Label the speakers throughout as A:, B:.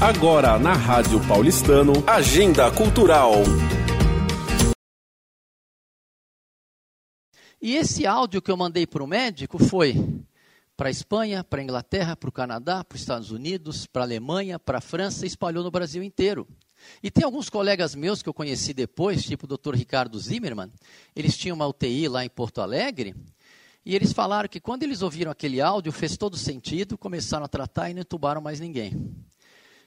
A: Agora na Rádio Paulistano, Agenda Cultural.
B: E esse áudio que eu mandei para o médico foi para a Espanha, para a Inglaterra, para o Canadá, para os Estados Unidos, para a Alemanha, para a França, espalhou no Brasil inteiro. E tem alguns colegas meus que eu conheci depois, tipo o Dr. Ricardo Zimmermann, eles tinham uma UTI lá em Porto Alegre, e eles falaram que quando eles ouviram aquele áudio, fez todo sentido, começaram a tratar e não entubaram mais ninguém.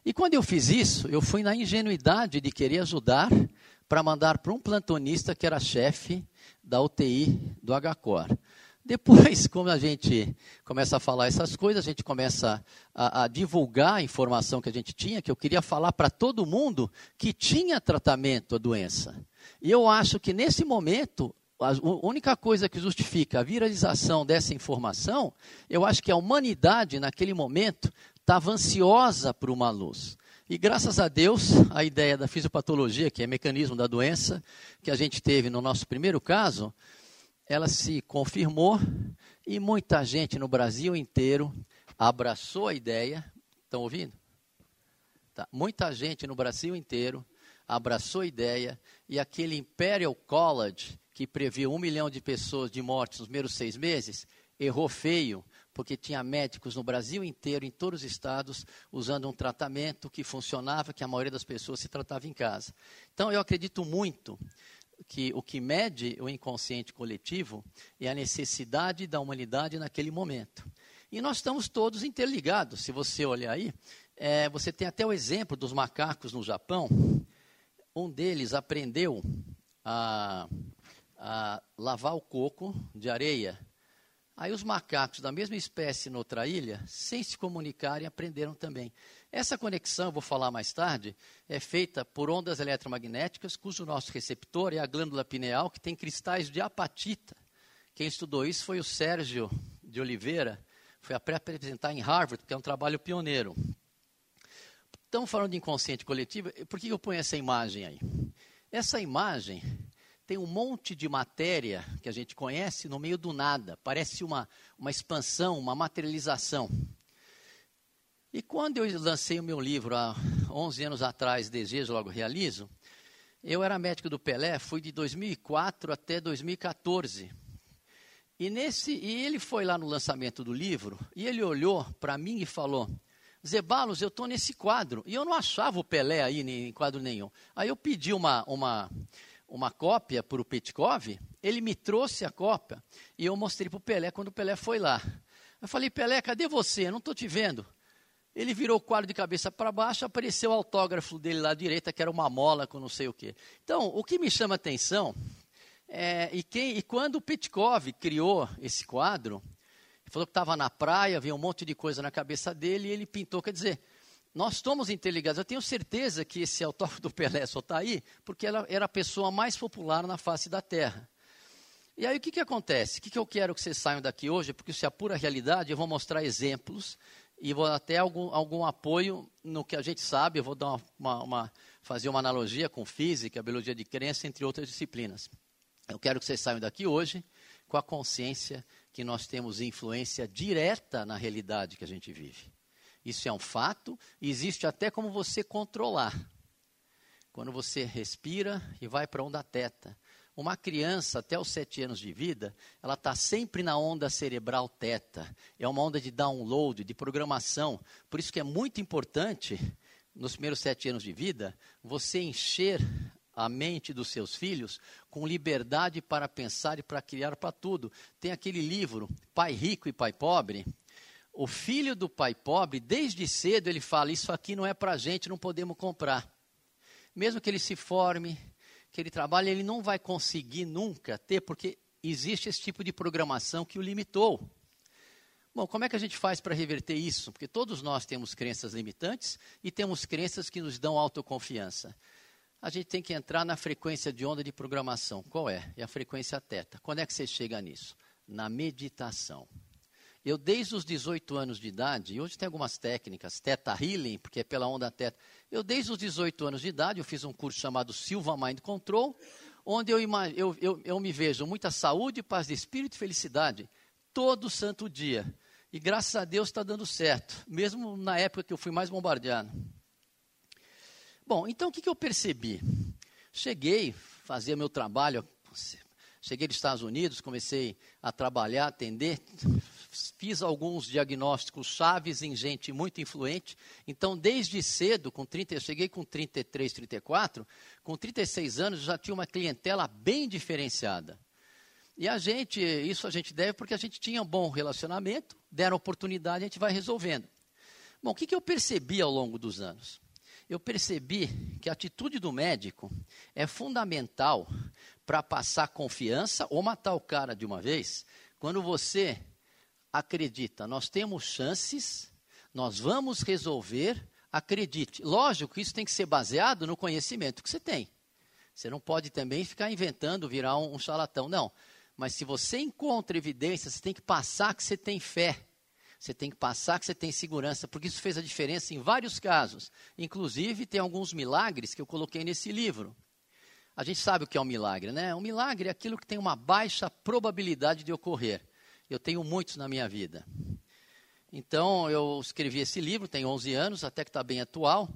B: E quando eu fiz isso, eu fui na ingenuidade de querer ajudar para mandar para um plantonista que era chefe da UTI do HCOR. Depois, como a gente começa a falar essas coisas, a gente começa a, a divulgar a informação que a gente tinha, que eu queria falar para todo mundo que tinha tratamento a doença. E eu acho que nesse momento, a única coisa que justifica a viralização dessa informação, eu acho que a humanidade, naquele momento, estava ansiosa por uma luz. E graças a Deus, a ideia da fisiopatologia, que é mecanismo da doença, que a gente teve no nosso primeiro caso, ela se confirmou e muita gente no Brasil inteiro abraçou a ideia. Estão ouvindo? Tá. Muita gente no Brasil inteiro abraçou a ideia e aquele Imperial College, que previu um milhão de pessoas de mortes nos primeiros seis meses, errou feio, porque tinha médicos no Brasil inteiro, em todos os estados, usando um tratamento que funcionava, que a maioria das pessoas se tratava em casa. Então, eu acredito muito que o que mede o inconsciente coletivo é a necessidade da humanidade naquele momento. E nós estamos todos interligados. Se você olhar aí, é, você tem até o exemplo dos macacos no Japão. Um deles aprendeu a, a lavar o coco de areia. Aí os macacos da mesma espécie noutra ilha, sem se comunicarem, aprenderam também. Essa conexão, vou falar mais tarde, é feita por ondas eletromagnéticas, cujo nosso receptor é a glândula pineal, que tem cristais de apatita. Quem estudou isso foi o Sérgio de Oliveira, foi apresentar em Harvard, que é um trabalho pioneiro. Estamos falando de inconsciente coletivo, por que eu ponho essa imagem aí? Essa imagem tem um monte de matéria que a gente conhece no meio do nada, parece uma, uma expansão, uma materialização. E quando eu lancei o meu livro há 11 anos atrás, Desejo Logo Realizo, eu era médico do Pelé, fui de 2004 até 2014. E, nesse, e ele foi lá no lançamento do livro, e ele olhou para mim e falou, Zebalos, eu estou nesse quadro. E eu não achava o Pelé aí em quadro nenhum. Aí eu pedi uma, uma, uma cópia para o Petkov, ele me trouxe a cópia, e eu mostrei para o Pelé quando o Pelé foi lá. Eu falei, Pelé, cadê você? Eu não estou te vendo. Ele virou o quadro de cabeça para baixo, apareceu o autógrafo dele lá à direita, que era uma mola com não sei o quê. Então, o que me chama atenção é, e, quem, e quando o Petkov criou esse quadro, ele falou que estava na praia, havia um monte de coisa na cabeça dele, e ele pintou, quer dizer, nós estamos interligados. Eu tenho certeza que esse autógrafo do Pelé só está aí, porque ela era a pessoa mais popular na face da Terra. E aí o que, que acontece? O que, que eu quero que vocês saiam daqui hoje? Porque isso é a pura realidade, eu vou mostrar exemplos e vou até algum, algum apoio no que a gente sabe, eu vou dar uma, uma, fazer uma analogia com física, biologia de crença, entre outras disciplinas. Eu quero que vocês saiam daqui hoje com a consciência que nós temos influência direta na realidade que a gente vive. Isso é um fato existe até como você controlar. Quando você respira e vai para a onda teta, uma criança, até os sete anos de vida, ela está sempre na onda cerebral teta. É uma onda de download, de programação. Por isso que é muito importante, nos primeiros sete anos de vida, você encher a mente dos seus filhos com liberdade para pensar e para criar para tudo. Tem aquele livro, Pai Rico e Pai Pobre. O filho do pai pobre, desde cedo, ele fala: Isso aqui não é para gente, não podemos comprar. Mesmo que ele se forme, que ele trabalha, ele não vai conseguir nunca ter, porque existe esse tipo de programação que o limitou. Bom, como é que a gente faz para reverter isso? Porque todos nós temos crenças limitantes e temos crenças que nos dão autoconfiança. A gente tem que entrar na frequência de onda de programação. Qual é? É a frequência teta. Quando é que você chega nisso? Na meditação. Eu, desde os 18 anos de idade, e hoje tem algumas técnicas, Teta Healing, porque é pela onda teta. Eu, desde os 18 anos de idade, eu fiz um curso chamado Silva Mind Control, onde eu, eu, eu, eu me vejo muita saúde, paz de espírito e felicidade, todo santo dia. E graças a Deus está dando certo, mesmo na época que eu fui mais bombardeado. Bom, então o que, que eu percebi? Cheguei, fazia meu trabalho, cheguei dos Estados Unidos, comecei a trabalhar, atender, fiz alguns diagnósticos chaves em gente muito influente. Então, desde cedo, com 30, eu cheguei com 33, 34, com 36 anos já tinha uma clientela bem diferenciada. E a gente, isso a gente deve porque a gente tinha um bom relacionamento, deram oportunidade, a gente vai resolvendo. Bom, o que, que eu percebi ao longo dos anos? Eu percebi que a atitude do médico é fundamental para passar confiança ou matar o cara de uma vez, quando você acredita, nós temos chances, nós vamos resolver, acredite. Lógico que isso tem que ser baseado no conhecimento que você tem. Você não pode também ficar inventando, virar um, um charlatão. Não. Mas se você encontra evidência, você tem que passar que você tem fé. Você tem que passar que você tem segurança, porque isso fez a diferença em vários casos. Inclusive, tem alguns milagres que eu coloquei nesse livro. A gente sabe o que é um milagre, né? Um milagre é aquilo que tem uma baixa probabilidade de ocorrer. Eu tenho muitos na minha vida. Então, eu escrevi esse livro, tem 11 anos, até que está bem atual.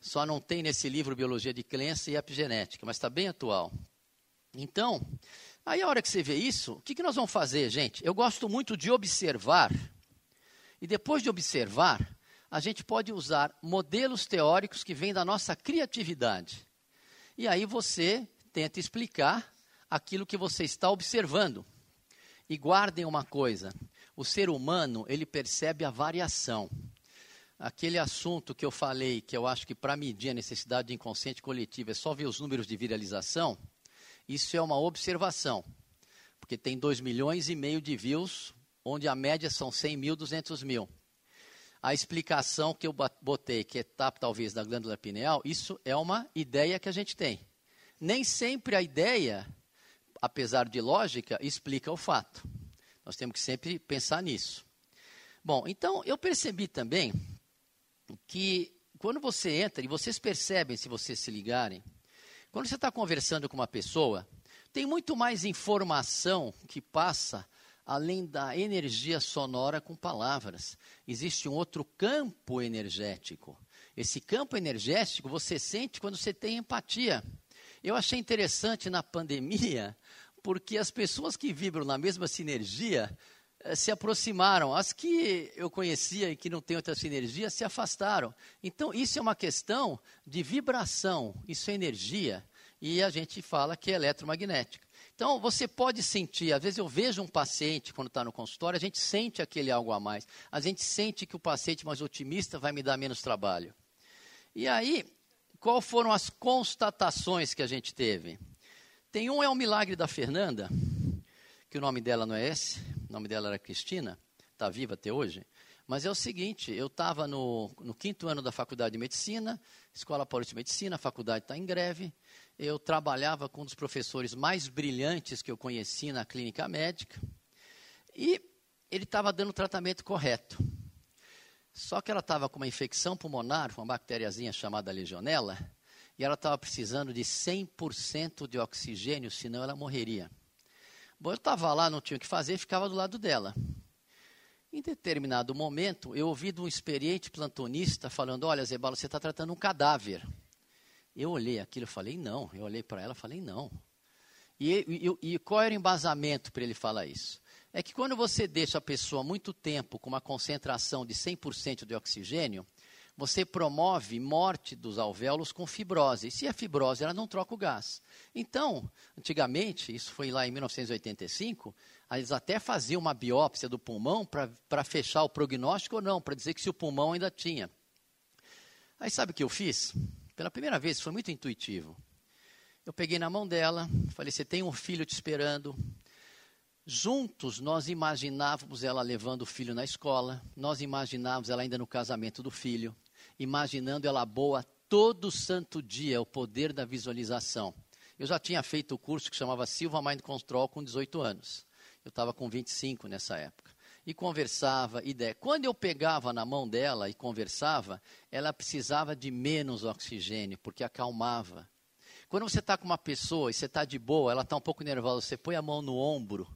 B: Só não tem nesse livro Biologia de Crença e Epigenética, mas está bem atual. Então, Aí a hora que você vê isso, o que, que nós vamos fazer, gente? Eu gosto muito de observar, e depois de observar, a gente pode usar modelos teóricos que vêm da nossa criatividade. E aí você tenta explicar aquilo que você está observando. E guardem uma coisa: o ser humano, ele percebe a variação. Aquele assunto que eu falei, que eu acho que para medir a necessidade de inconsciente coletivo é só ver os números de viralização, isso é uma observação, porque tem 2 milhões e meio de views, onde a média são 100 mil, 200 mil. A explicação que eu botei, que é etapa talvez da glândula pineal, isso é uma ideia que a gente tem. Nem sempre a ideia, apesar de lógica, explica o fato. Nós temos que sempre pensar nisso. Bom, então eu percebi também que quando você entra, e vocês percebem se vocês se ligarem, quando você está conversando com uma pessoa, tem muito mais informação que passa além da energia sonora com palavras. Existe um outro campo energético. Esse campo energético você sente quando você tem empatia. Eu achei interessante na pandemia, porque as pessoas que vibram na mesma sinergia eh, se aproximaram. As que eu conhecia e que não têm outra sinergia se afastaram. Então, isso é uma questão de vibração, isso é energia. E a gente fala que é eletromagnética. Então, você pode sentir, às vezes eu vejo um paciente quando está no consultório, a gente sente aquele algo a mais. A gente sente que o paciente mais otimista vai me dar menos trabalho. E aí, qual foram as constatações que a gente teve? Tem um é o milagre da Fernanda, que o nome dela não é esse, o nome dela era Cristina, está viva até hoje. Mas é o seguinte, eu estava no, no, quinto ano da faculdade de medicina, Escola Paulista de Medicina, a faculdade está em greve, eu trabalhava com um dos professores mais brilhantes que eu conheci na clínica médica. E ele estava dando o tratamento correto. Só que ela estava com uma infecção pulmonar, uma bactériazinha chamada legionela, e ela estava precisando de 100% de oxigênio, senão ela morreria. Bom, eu estava lá, não tinha o que fazer, ficava do lado dela. Em determinado momento, eu ouvi de um experiente plantonista falando: Olha, Zebalo, você está tratando um cadáver. Eu olhei aquilo e falei, não. Eu olhei para ela e falei, não. E, e, e qual era o embasamento para ele falar isso? É que quando você deixa a pessoa muito tempo com uma concentração de 100% de oxigênio, você promove morte dos alvéolos com fibrose. E se a fibrose, ela não troca o gás. Então, antigamente, isso foi lá em 1985, eles até faziam uma biópsia do pulmão para fechar o prognóstico ou não, para dizer que se o pulmão ainda tinha. Aí sabe o que eu fiz? Pela primeira vez, foi muito intuitivo. Eu peguei na mão dela, falei: Você tem um filho te esperando. Juntos nós imaginávamos ela levando o filho na escola, nós imaginávamos ela ainda no casamento do filho, imaginando ela boa todo santo dia, o poder da visualização. Eu já tinha feito o curso que chamava Silva Mind Control com 18 anos. Eu estava com 25 nessa época e conversava, ideia. Quando eu pegava na mão dela e conversava, ela precisava de menos oxigênio, porque acalmava. Quando você está com uma pessoa e você está de boa, ela está um pouco nervosa, você põe a mão no ombro,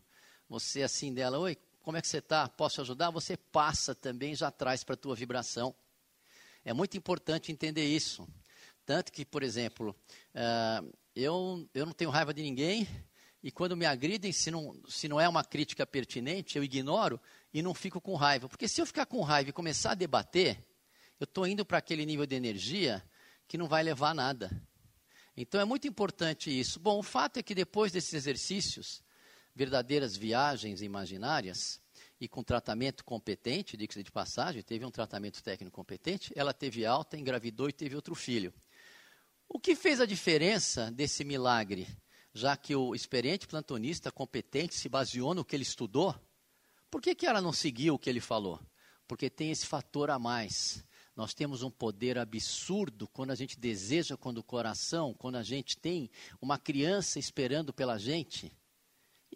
B: você assim dela, oi, como é que você está? Posso ajudar? Você passa também, já traz para a tua vibração. É muito importante entender isso. Tanto que, por exemplo, uh, eu, eu não tenho raiva de ninguém, e quando me agridem, se não, se não é uma crítica pertinente, eu ignoro e não fico com raiva. Porque se eu ficar com raiva e começar a debater, eu estou indo para aquele nível de energia que não vai levar a nada. Então é muito importante isso. Bom, o fato é que depois desses exercícios, verdadeiras viagens imaginárias, e com tratamento competente, diga-se de passagem, teve um tratamento técnico competente, ela teve alta, engravidou e teve outro filho. O que fez a diferença desse milagre? Já que o experiente plantonista competente se baseou no que ele estudou, por que, que ela não seguiu o que ele falou? Porque tem esse fator a mais. Nós temos um poder absurdo quando a gente deseja, quando o coração, quando a gente tem uma criança esperando pela gente.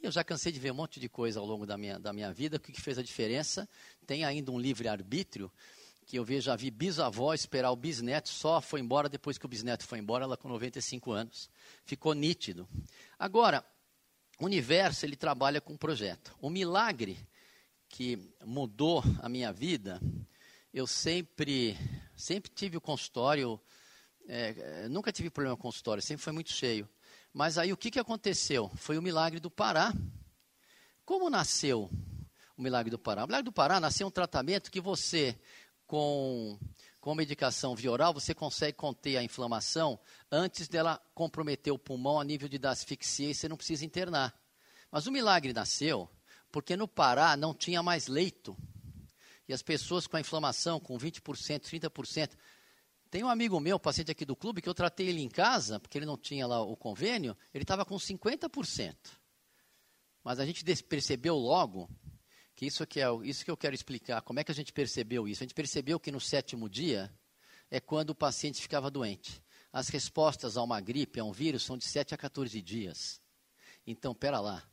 B: E eu já cansei de ver um monte de coisa ao longo da minha, da minha vida. O que, fez a diferença? Tem ainda um livre-arbítrio que eu vejo, já vi bisavó esperar o bisneto, só foi embora depois que o bisneto foi embora, ela com 95 anos. Ficou nítido. Agora, o universo, ele trabalha com projeto. O milagre que mudou a minha vida, eu sempre, sempre tive o consultório, é, nunca tive problema com o consultório, sempre foi muito cheio. Mas aí o que, que aconteceu? Foi o milagre do Pará. Como nasceu o milagre do Pará? O milagre do Pará nasceu um tratamento que você com, com medicação via oral, você consegue conter a inflamação antes dela comprometer o pulmão a nível de asfixia e você não precisa internar. Mas o milagre nasceu porque no Pará não tinha mais leito. E as pessoas com a inflamação, com 20%, 30%. Tem um amigo meu, paciente aqui do clube, que eu tratei ele em casa, porque ele não tinha lá o convênio, ele estava com 50%. Mas a gente percebeu logo que isso que é isso que eu quero explicar. Como é que a gente percebeu isso? A gente percebeu que no sétimo dia é quando o paciente ficava doente. As respostas a uma gripe, a um vírus, são de 7 a 14 dias. Então, pera lá.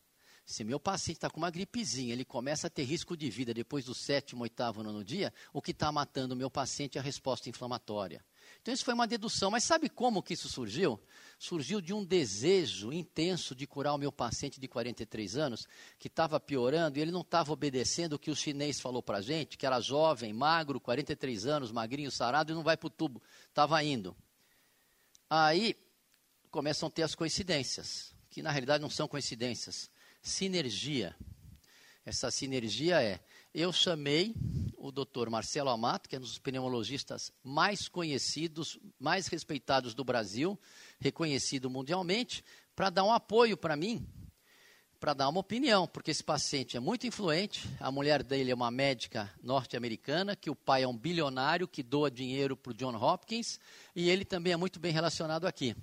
B: Se meu paciente está com uma gripezinha, ele começa a ter risco de vida depois do sétimo, oitavo, nono dia, o que está matando o meu paciente é a resposta inflamatória. Então, isso foi uma dedução. Mas sabe como que isso surgiu? Surgiu de um desejo intenso de curar o meu paciente de 43 anos, que estava piorando, e ele não estava obedecendo o que o chinês falou para a gente, que era jovem, magro, 43 anos, magrinho, sarado, e não vai para o tubo. Estava indo. Aí, começam a ter as coincidências, que na realidade não são coincidências. Sinergia. Essa sinergia é, eu chamei o doutor Marcelo Amato, que é um dos pneumologistas mais conhecidos, mais respeitados do Brasil, reconhecido mundialmente, para dar um apoio para mim, para dar uma opinião, porque esse paciente é muito influente, a mulher dele é uma médica norte-americana, que o pai é um bilionário que doa dinheiro para o John Hopkins, e ele também é muito bem relacionado aqui.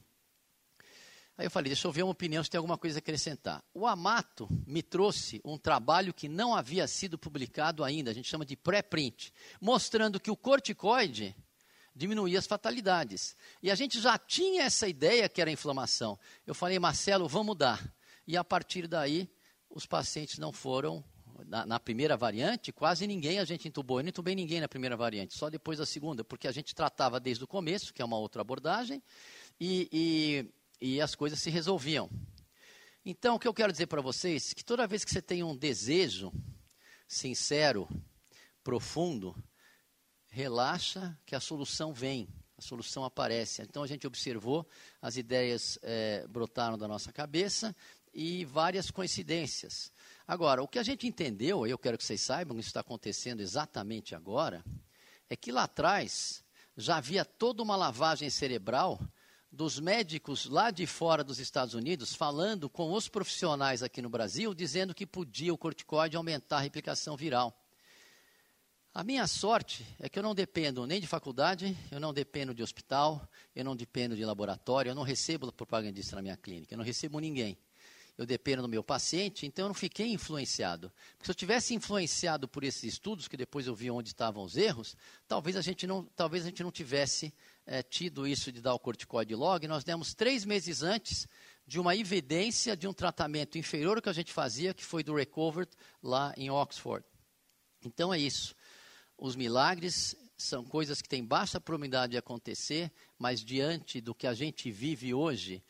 B: Aí eu falei, deixa eu ver uma opinião se tem alguma coisa a acrescentar. O Amato me trouxe um trabalho que não havia sido publicado ainda, a gente chama de pré-print, mostrando que o corticoide diminuía as fatalidades. E a gente já tinha essa ideia que era inflamação. Eu falei, Marcelo, vamos mudar. E a partir daí, os pacientes não foram. Na, na, primeira variante, quase ninguém a gente entubou. Eu não entubei ninguém na primeira variante, só depois da segunda, porque a gente tratava desde o começo, que é uma outra abordagem, e, e as coisas se resolviam. Então, o que eu quero dizer para vocês é que toda vez que você tem um desejo sincero, profundo, relaxa que a solução vem, a solução aparece. Então, a gente observou, as ideias é, brotaram da nossa cabeça e várias coincidências. Agora, o que a gente entendeu, e eu quero que vocês saibam, isso está acontecendo exatamente agora, é que lá atrás já havia toda uma lavagem cerebral dos médicos lá de fora dos Estados Unidos falando com os profissionais aqui no Brasil, dizendo que podia o corticoide aumentar a replicação viral. A minha sorte é que eu não dependo nem de faculdade, eu não dependo de hospital, eu não dependo de laboratório, eu não recebo propagandista na minha clínica, eu não recebo ninguém eu dependo do meu paciente, então eu não fiquei influenciado. Porque se eu tivesse influenciado por esses estudos, que depois eu vi onde estavam os erros, talvez a gente não, talvez a gente não tivesse é, tido isso de dar o corticoide logo, e nós demos três meses antes de uma evidência de um tratamento inferior que a gente fazia, que foi do Recovered lá em Oxford. Então é isso. Os milagres são coisas que têm baixa probabilidade de acontecer, mas diante do que a gente vive hoje,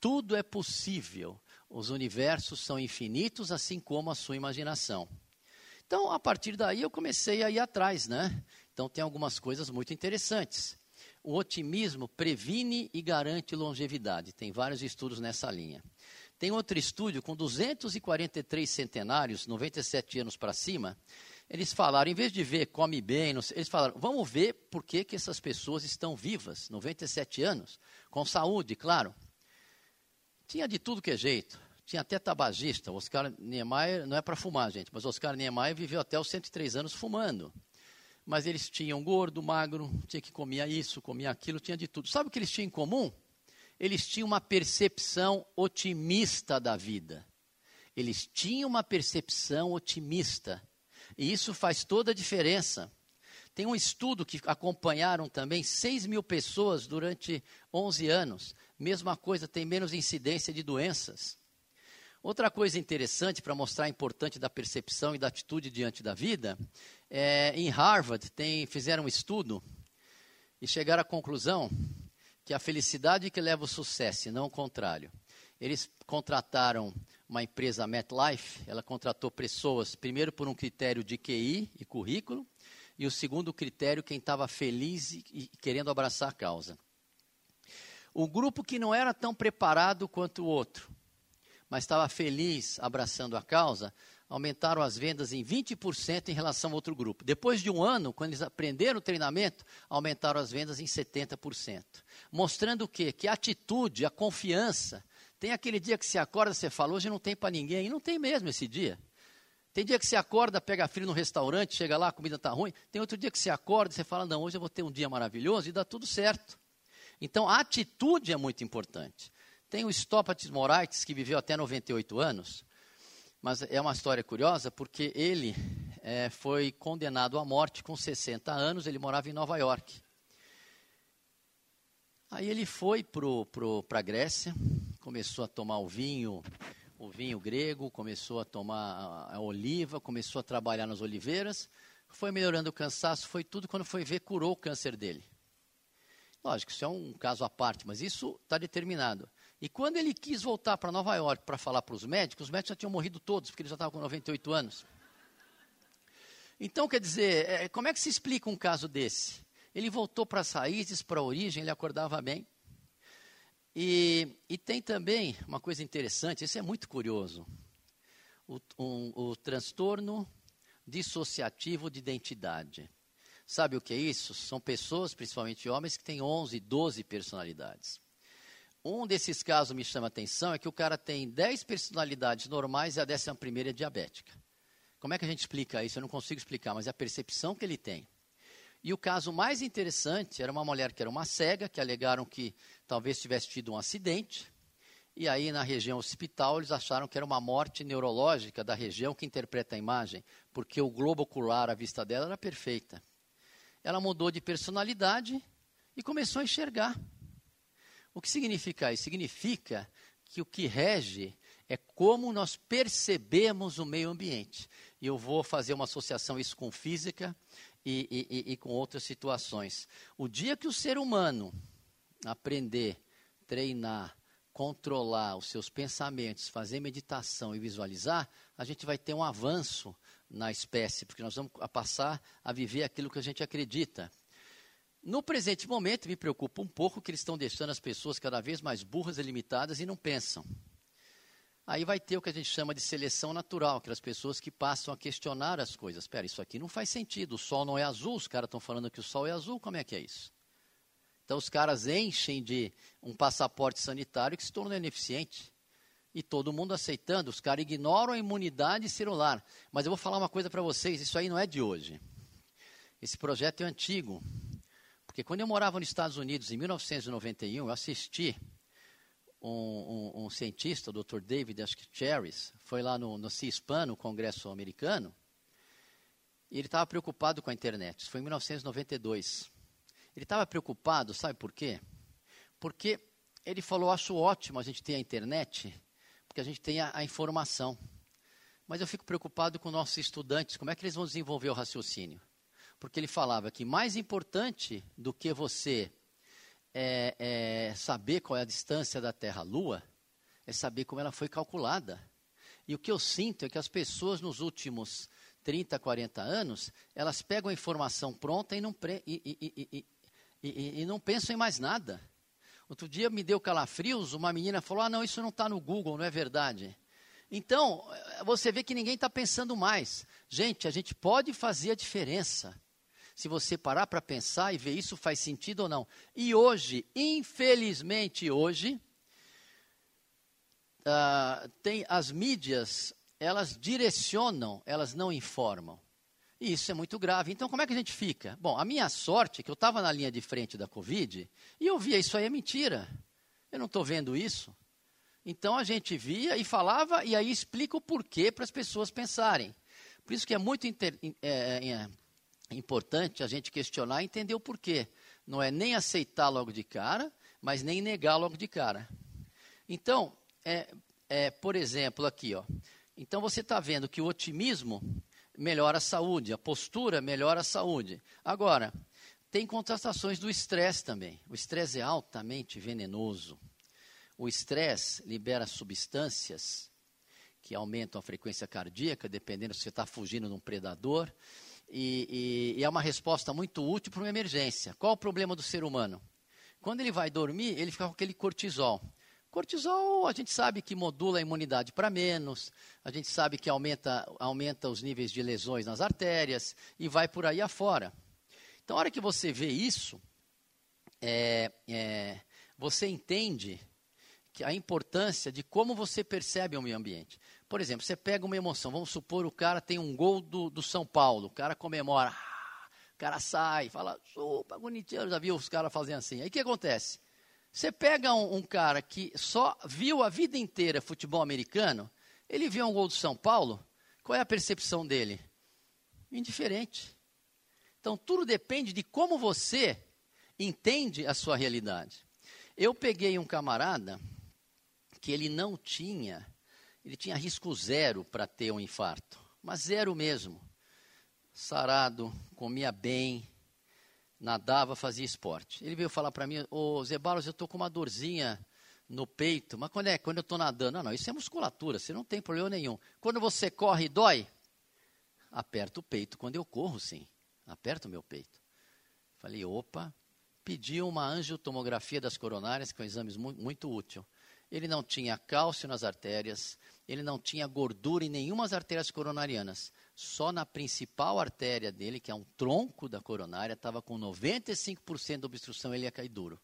B: tudo é possível os universos são infinitos, assim como a sua imaginação. Então, a partir daí, eu comecei a ir atrás, né? Então, tem algumas coisas muito interessantes. O otimismo previne e garante longevidade. Tem vários estudos nessa linha. Tem outro estudo com 243 centenários, 97 anos para cima. Eles falaram, em vez de ver come bem, eles falaram, vamos ver por que, que essas pessoas estão vivas, 97 anos, com saúde, claro. Tinha de tudo que é jeito. Tinha até tabagista. Oscar Niemeyer, não é para fumar, gente, mas Oscar Niemeyer viveu até os 103 anos fumando. Mas eles tinham gordo, magro, tinha que comer isso, comia aquilo, tinha de tudo. Sabe o que eles tinham em comum? Eles tinham uma percepção otimista da vida. Eles tinham uma percepção otimista. E isso faz toda a diferença. Tem um estudo que acompanharam também 6 mil pessoas durante 11 anos. Mesma coisa, tem menos incidência de doenças. Outra coisa interessante para mostrar a importância da percepção e da atitude diante da vida, é, em Harvard tem, fizeram um estudo e chegaram à conclusão que a felicidade que leva o sucesso e não o contrário. Eles contrataram uma empresa MetLife, ela contratou pessoas primeiro por um critério de QI e currículo, e o segundo critério quem estava feliz e, e querendo abraçar a causa. O grupo que não era tão preparado quanto o outro, mas estava feliz abraçando a causa, aumentaram as vendas em 20% em relação a outro grupo. Depois de um ano, quando eles aprenderam o treinamento, aumentaram as vendas em 70%. Mostrando o quê? Que a atitude, a confiança. Tem aquele dia que você acorda, você fala, hoje não tem para ninguém, e não tem mesmo esse dia. Tem dia que você acorda, pega frio no restaurante, chega lá, a comida está ruim. Tem outro dia que você acorda e você fala, não, hoje eu vou ter um dia maravilhoso e dá tudo certo. Então, a atitude é muito importante. Tem o Stópatis Moraitis, que viveu até 98 anos, mas é uma história curiosa porque ele é, foi condenado à morte com 60 anos, ele morava em Nova York. Aí ele foi para a Grécia, começou a tomar o vinho, o vinho grego, começou a tomar a, oliva, começou a trabalhar nas oliveiras, foi melhorando o cansaço, foi tudo, quando foi ver, curou o câncer dele. Lógico, isso é um caso à parte, mas isso está determinado. E quando ele quis voltar para Nova York para falar para os médicos, os médicos já tinham morrido todos, porque ele já estava com 98 anos. Então, quer dizer, é, como é que se explica um caso desse? Ele voltou para as raízes, para a origem, ele acordava bem. E, e, tem também uma coisa interessante, isso é muito curioso: o, um, o transtorno dissociativo de identidade. Sabe o que é isso? São pessoas, principalmente homens, que têm 11, 12 personalidades. Um desses casos me chama a atenção é que o cara tem 10 personalidades normais e a décima primeira é diabética. Como é que a gente explica isso? Eu não consigo explicar, mas é a percepção que ele tem. E o caso mais interessante era uma mulher que era uma cega, que alegaram que talvez tivesse tido um acidente. E aí, na região hospital, eles acharam que era uma morte neurológica da região que interpreta a imagem, porque o globo ocular, a vista dela, era perfeita. Ela mudou de personalidade e começou a enxergar. O que significa isso? Significa que o que rege é como nós percebemos o meio ambiente. E eu vou fazer uma associação isso com física e, e, e com outras situações. O dia que o ser humano aprender, treinar, controlar os seus pensamentos, fazer meditação e visualizar, a gente vai ter um avanço na espécie, porque nós vamos passar a viver aquilo que a gente acredita. No presente momento, me preocupa um pouco que eles estão deixando as pessoas cada vez mais burras e limitadas e não pensam. Aí vai ter o que a gente chama de seleção natural, aquelas pessoas que passam a questionar as coisas. Espera, isso aqui não faz sentido, o sol não é azul, os caras estão falando que o sol é azul, como é que é isso? Então os caras enchem de um passaporte sanitário que se tornou ineficiente. E todo mundo aceitando, os caras ignoram a imunidade celular. Mas eu vou falar uma coisa para vocês, isso aí não é de hoje. Esse projeto é antigo. Porque quando eu morava nos Estados Unidos, em 1991, eu assisti um, um, um cientista, o Dr. David Cherries, foi lá no, no CISPAN, no Congresso americano, e ele estava preocupado com a internet. Isso foi em 1992. Ele estava preocupado, sabe por quê? Porque ele falou: acho ótimo a gente ter a internet, porque a gente tem a, a informação. Mas eu fico preocupado com nossos estudantes, como é que eles vão desenvolver o raciocínio? Porque ele falava que mais importante do que você é, é saber qual é a distância da Terra à Lua, é saber como ela foi calculada. E o que eu sinto é que as pessoas nos últimos 30, 40 anos, elas pegam a informação pronta e não, pre, e, e, e, não pensam em mais nada. Outro dia me deu calafrios, uma menina falou: Ah, não, isso não está no Google, não é verdade. Então, você vê que ninguém está pensando mais. Gente, a gente pode fazer a diferença. Se você parar para pensar e ver isso faz sentido ou não. E hoje, infelizmente hoje, uh, tem as mídias, elas direcionam, elas não informam. E isso é muito grave. Então, como é que a gente fica? Bom, a minha sorte é que eu estava na linha de frente da Covid e eu via isso aí é mentira. Eu não estou vendo isso. Então, a gente via e falava e aí explica o porquê para as pessoas pensarem. Por isso que é muito inter, é, é, importante a gente questionar e entender o porquê. Não é nem aceitar logo de cara, mas nem negar logo de cara. Então, é, é por exemplo, aqui, ó. Então você está vendo que o otimismo melhora a saúde, a postura melhora a saúde. Agora, tem contrastações do estresse também. O estresse é altamente venenoso. O estresse libera substâncias que aumentam a frequência cardíaca, dependendo se você está fugindo de um predador. E, e, e é uma resposta muito útil para uma emergência. Qual o problema do ser humano? Quando ele vai dormir, ele fica com aquele cortisol. Cortisol, a gente sabe que modula a imunidade para menos, a gente sabe que aumenta, aumenta os níveis de lesões nas artérias e vai por aí afora. Então, a hora que você vê isso, é, é, você entende a importância de como você percebe o meio ambiente. Por exemplo, você pega uma emoção, vamos supor o cara tem um gol do, do São Paulo, o cara comemora, o cara sai, fala, super bonitinho, já viu os caras fazendo assim. Aí o que acontece? Você pega um, um, cara que só viu a vida inteira futebol americano, ele viu um gol do São Paulo, qual é a percepção dele? Indiferente. Então tudo depende de como você entende a sua realidade. Eu peguei um camarada que ele não tinha ele tinha risco zero para ter um infarto, mas zero mesmo. Sarado, comia bem, nadava, fazia esporte. Ele veio falar para mim, ô Zé Barros, eu estou com uma dorzinha no peito, mas quando é? Quando eu estou nadando. Não, não, isso é musculatura, você não tem problema nenhum. Quando você corre, dói? Aperta o peito. Quando eu corro, sim, aperta o meu peito. Falei, opa, pedi uma angiotomografia das coronárias, que é um exame muito útil. Ele não tinha cálcio nas artérias, ele não tinha gordura em nenhuma das artérias coronarianas. Só na principal artéria dele, que é um tronco da coronária, estava com 95% de obstrução, ele ia cair duro.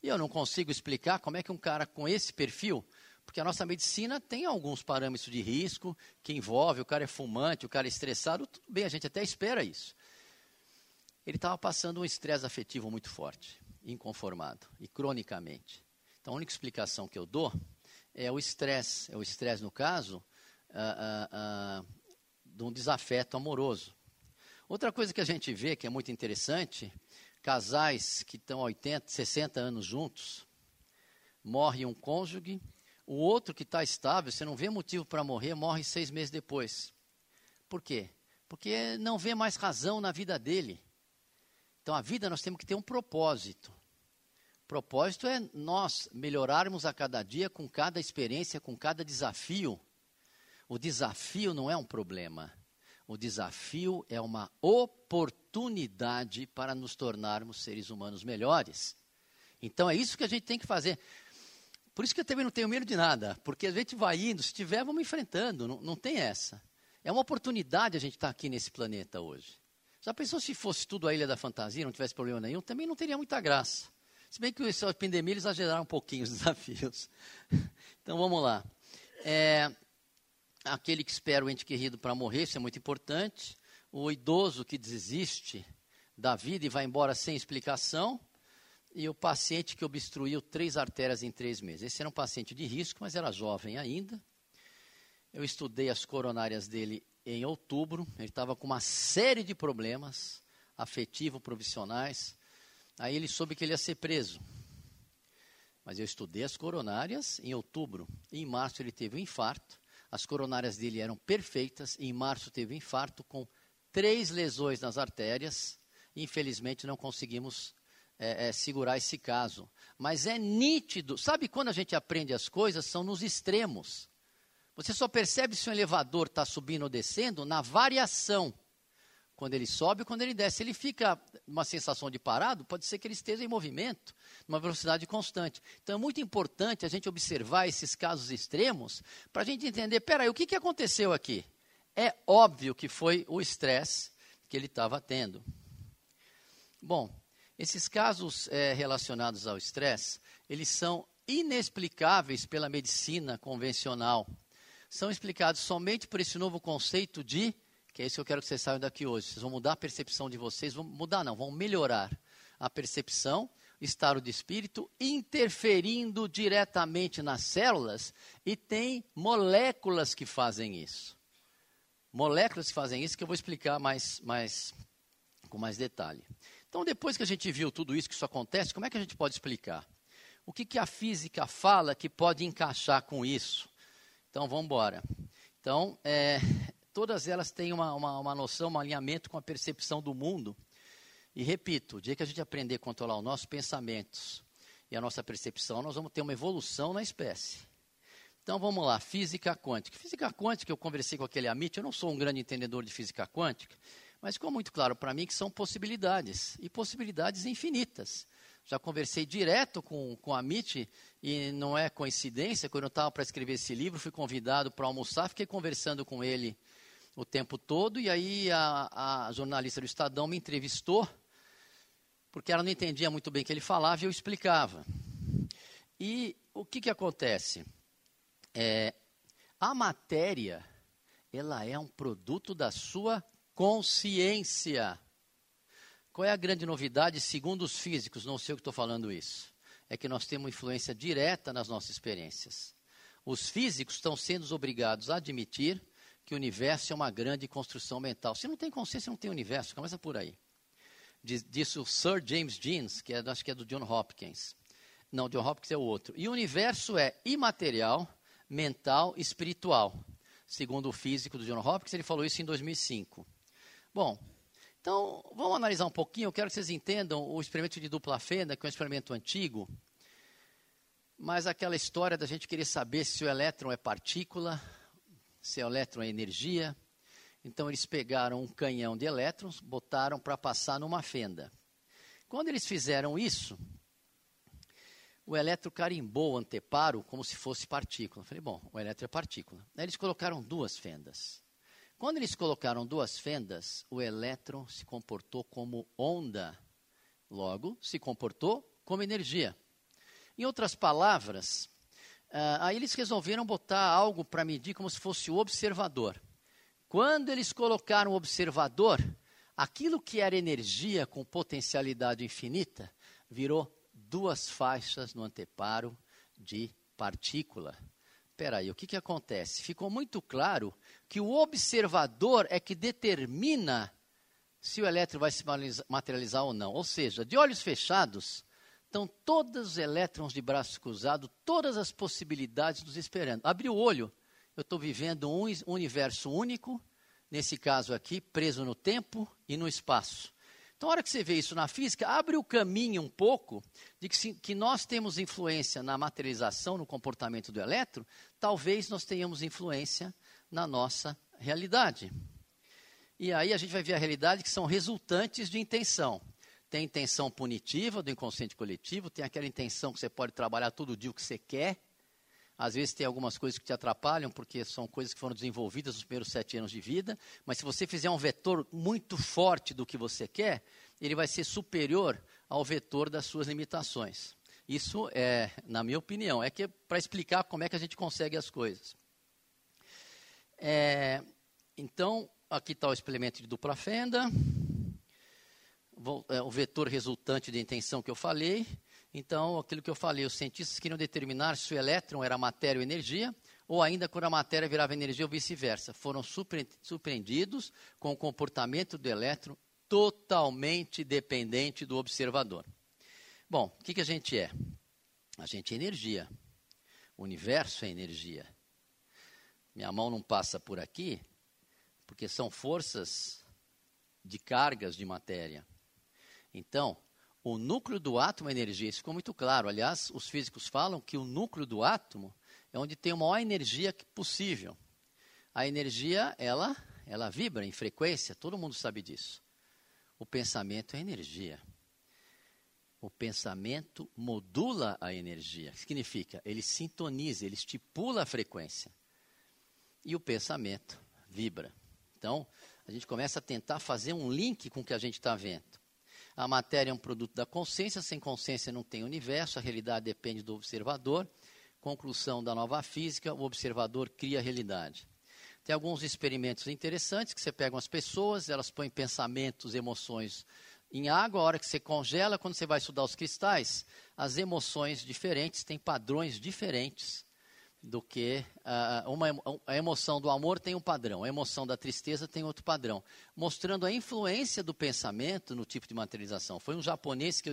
B: E eu não consigo explicar como é que um cara com esse perfil, porque a nossa medicina tem alguns parâmetros de risco que envolve, o cara é fumante, o cara é estressado, tudo bem, a gente até espera isso. Ele estava passando um estresse afetivo muito forte, inconformado, e cronicamente. Então a única explicação que eu dou é o estresse, é o estresse, no caso, ah, ah, ah, de um desafeto amoroso. Outra coisa que a gente vê que é muito interessante, casais que estão há 80, 60 anos juntos, morre um cônjuge, o outro que está estável, você não vê motivo para morrer, morre seis meses depois. Por quê? Porque não vê mais razão na vida dele. Então a vida nós temos que ter um propósito propósito é nós melhorarmos a cada dia, com cada experiência, com cada desafio. O desafio não é um problema. O desafio é uma oportunidade para nos tornarmos seres humanos melhores. Então é isso que a gente tem que fazer. Por isso que eu também não tenho medo de nada, porque a gente vai indo, se tiver, vamos enfrentando, não, não tem essa. É uma oportunidade a gente estar aqui nesse planeta hoje. Já pensou se fosse tudo a Ilha da Fantasia, não tivesse problema nenhum? Também não teria muita graça. Se bem que a pandemia eles exageraram um pouquinho os desafios. Então vamos lá. É, aquele que espera o ente querido para morrer, isso é muito importante. O idoso que desiste da vida e vai embora sem explicação. E o paciente que obstruiu três artérias em três meses. Esse era um paciente de risco, mas era jovem ainda. Eu estudei as coronárias dele em outubro. Ele estava com uma série de problemas afetivo-profissionais Aí ele soube que ele ia ser preso. Mas eu estudei as coronárias em outubro. Em março ele teve um infarto. As coronárias dele eram perfeitas. Em março teve um infarto com três lesões nas artérias. Infelizmente não conseguimos é, é, segurar esse caso. Mas é nítido. Sabe quando a gente aprende as coisas? São nos extremos. Você só percebe se um elevador está subindo ou descendo na variação quando ele sobe e quando ele desce. Se ele fica uma sensação de parado, pode ser que ele esteja em movimento, numa velocidade constante. Então é muito importante a gente observar esses casos extremos para a gente entender, peraí, o que, que aconteceu aqui? É óbvio que foi o estresse que ele estava tendo. Bom, esses casos é, relacionados ao estresse, eles são inexplicáveis pela medicina convencional. São explicados somente por esse novo conceito de que é isso que eu quero que vocês saiam daqui hoje. Vocês vão mudar a percepção de vocês, vão mudar não, vão melhorar a percepção, estado de espírito, interferindo diretamente nas células e tem moléculas que fazem isso. Moléculas que fazem isso que eu vou explicar mais, mais com mais detalhe. Então, depois que a gente viu tudo isso que isso acontece, como é que a gente pode explicar? O que, que a física fala que pode encaixar com isso? Então, vamos embora. Então, é, todas elas têm uma, uma, uma noção, um alinhamento com a percepção do mundo. E repito, o dia que a gente aprender a controlar os nossos pensamentos e a nossa percepção, nós vamos ter uma evolução na espécie. Então vamos lá, física quântica. Física quântica, eu conversei com aquele Amit, eu não sou um grande entendedor de física quântica, mas ficou muito claro para mim que são possibilidades, e possibilidades infinitas. Já conversei direto com, com a Amit, e não é coincidência, quando eu estava para escrever esse livro, fui convidado para almoçar, fiquei conversando com ele o tempo todo, e aí a, a jornalista do Estadão me entrevistou, porque ela não entendia muito bem o que ele falava e eu explicava. E o que, que acontece? É, a matéria, ela é um produto da sua consciência. Qual é a grande novidade, segundo os físicos, não sei o que estou falando isso, é que nós temos influência direta nas nossas experiências. Os físicos estão sendo obrigados a admitir que o universo é uma grande construção mental. Se não tem consciência, não tem universo. Começa por aí. Diz, disse o Sir James Jeans, que é, acho que é do John Hopkins. Não, John Hopkins é o outro. E o universo é imaterial, mental, espiritual. Segundo o físico do John Hopkins, ele falou isso em 2005. Bom, então vamos analisar um pouquinho. Eu quero que vocês entendam o experimento de dupla fenda, que é um experimento antigo. Mas aquela história da gente querer saber se o elétron é partícula se o elétron é energia. Então eles pegaram um canhão de elétrons, botaram para passar numa fenda. Quando eles fizeram isso, o elétron carimbou o anteparo como se fosse partícula. Eu falei, bom, o elétron é partícula. Aí eles colocaram duas fendas. Quando eles colocaram duas fendas, o elétron se comportou como onda. Logo, se comportou como energia. Em outras palavras, Uh, aí eles resolveram botar algo para medir como se fosse o observador. Quando eles colocaram o observador, aquilo que era energia com potencialidade infinita virou duas faixas no anteparo de partícula. Espera aí, o que, que acontece? Ficou muito claro que o observador é que determina se o elétron vai se materializar ou não. Ou seja, de olhos fechados, Estão todos os elétrons de braço cruzado, todas as possibilidades nos esperando. Abri o olho, eu estou vivendo um universo único, nesse caso aqui, preso no tempo e no espaço. Então, a hora que você vê isso na física, abre o caminho um pouco de que, que nós temos influência na materialização, no comportamento do elétron, talvez nós tenhamos influência na nossa realidade. E aí a gente vai ver a realidade que são resultantes de intenção. Tem intenção punitiva do inconsciente coletivo, tem aquela intenção que você pode trabalhar todo dia o que você quer. Às vezes tem algumas coisas que te atrapalham, porque são coisas que foram desenvolvidas nos primeiros sete anos de vida. Mas se você fizer um vetor muito forte do que você quer, ele vai ser superior ao vetor das suas limitações. Isso é, na minha opinião, é que é para explicar como é que a gente consegue as coisas. É, então, aqui está o experimento de dupla fenda o vetor resultante da intenção que eu falei. Então, aquilo que eu falei, os cientistas queriam determinar se o elétron era matéria ou energia, ou ainda quando a matéria virava energia ou vice-versa. Foram surpreendidos com o comportamento do elétron totalmente dependente do observador. Bom, o que, que a gente é? A gente é energia. O universo é energia. Minha mão não passa por aqui, porque são forças de cargas de matéria. Então, o núcleo do átomo é energia, isso ficou muito claro. Aliás, os físicos falam que o núcleo do átomo é onde tem a maior energia possível. A energia, ela ela vibra em frequência, todo mundo sabe disso. O pensamento é energia. O pensamento modula a energia. O que significa? Ele sintoniza, ele estipula a frequência. E o pensamento vibra. Então, a gente começa a tentar fazer um link com o que a gente está vendo. A matéria é um produto da consciência, sem consciência não tem universo, a realidade depende do observador. Conclusão da nova física: o observador cria a realidade. Tem alguns experimentos interessantes que você pega umas pessoas, elas põem pensamentos, emoções em água, a hora que você congela, quando você vai estudar os cristais, as emoções diferentes têm padrões diferentes do que uh, uma a emoção do amor tem um padrão, a emoção da tristeza tem outro padrão, mostrando a influência do pensamento no tipo de materialização. Foi um japonês que,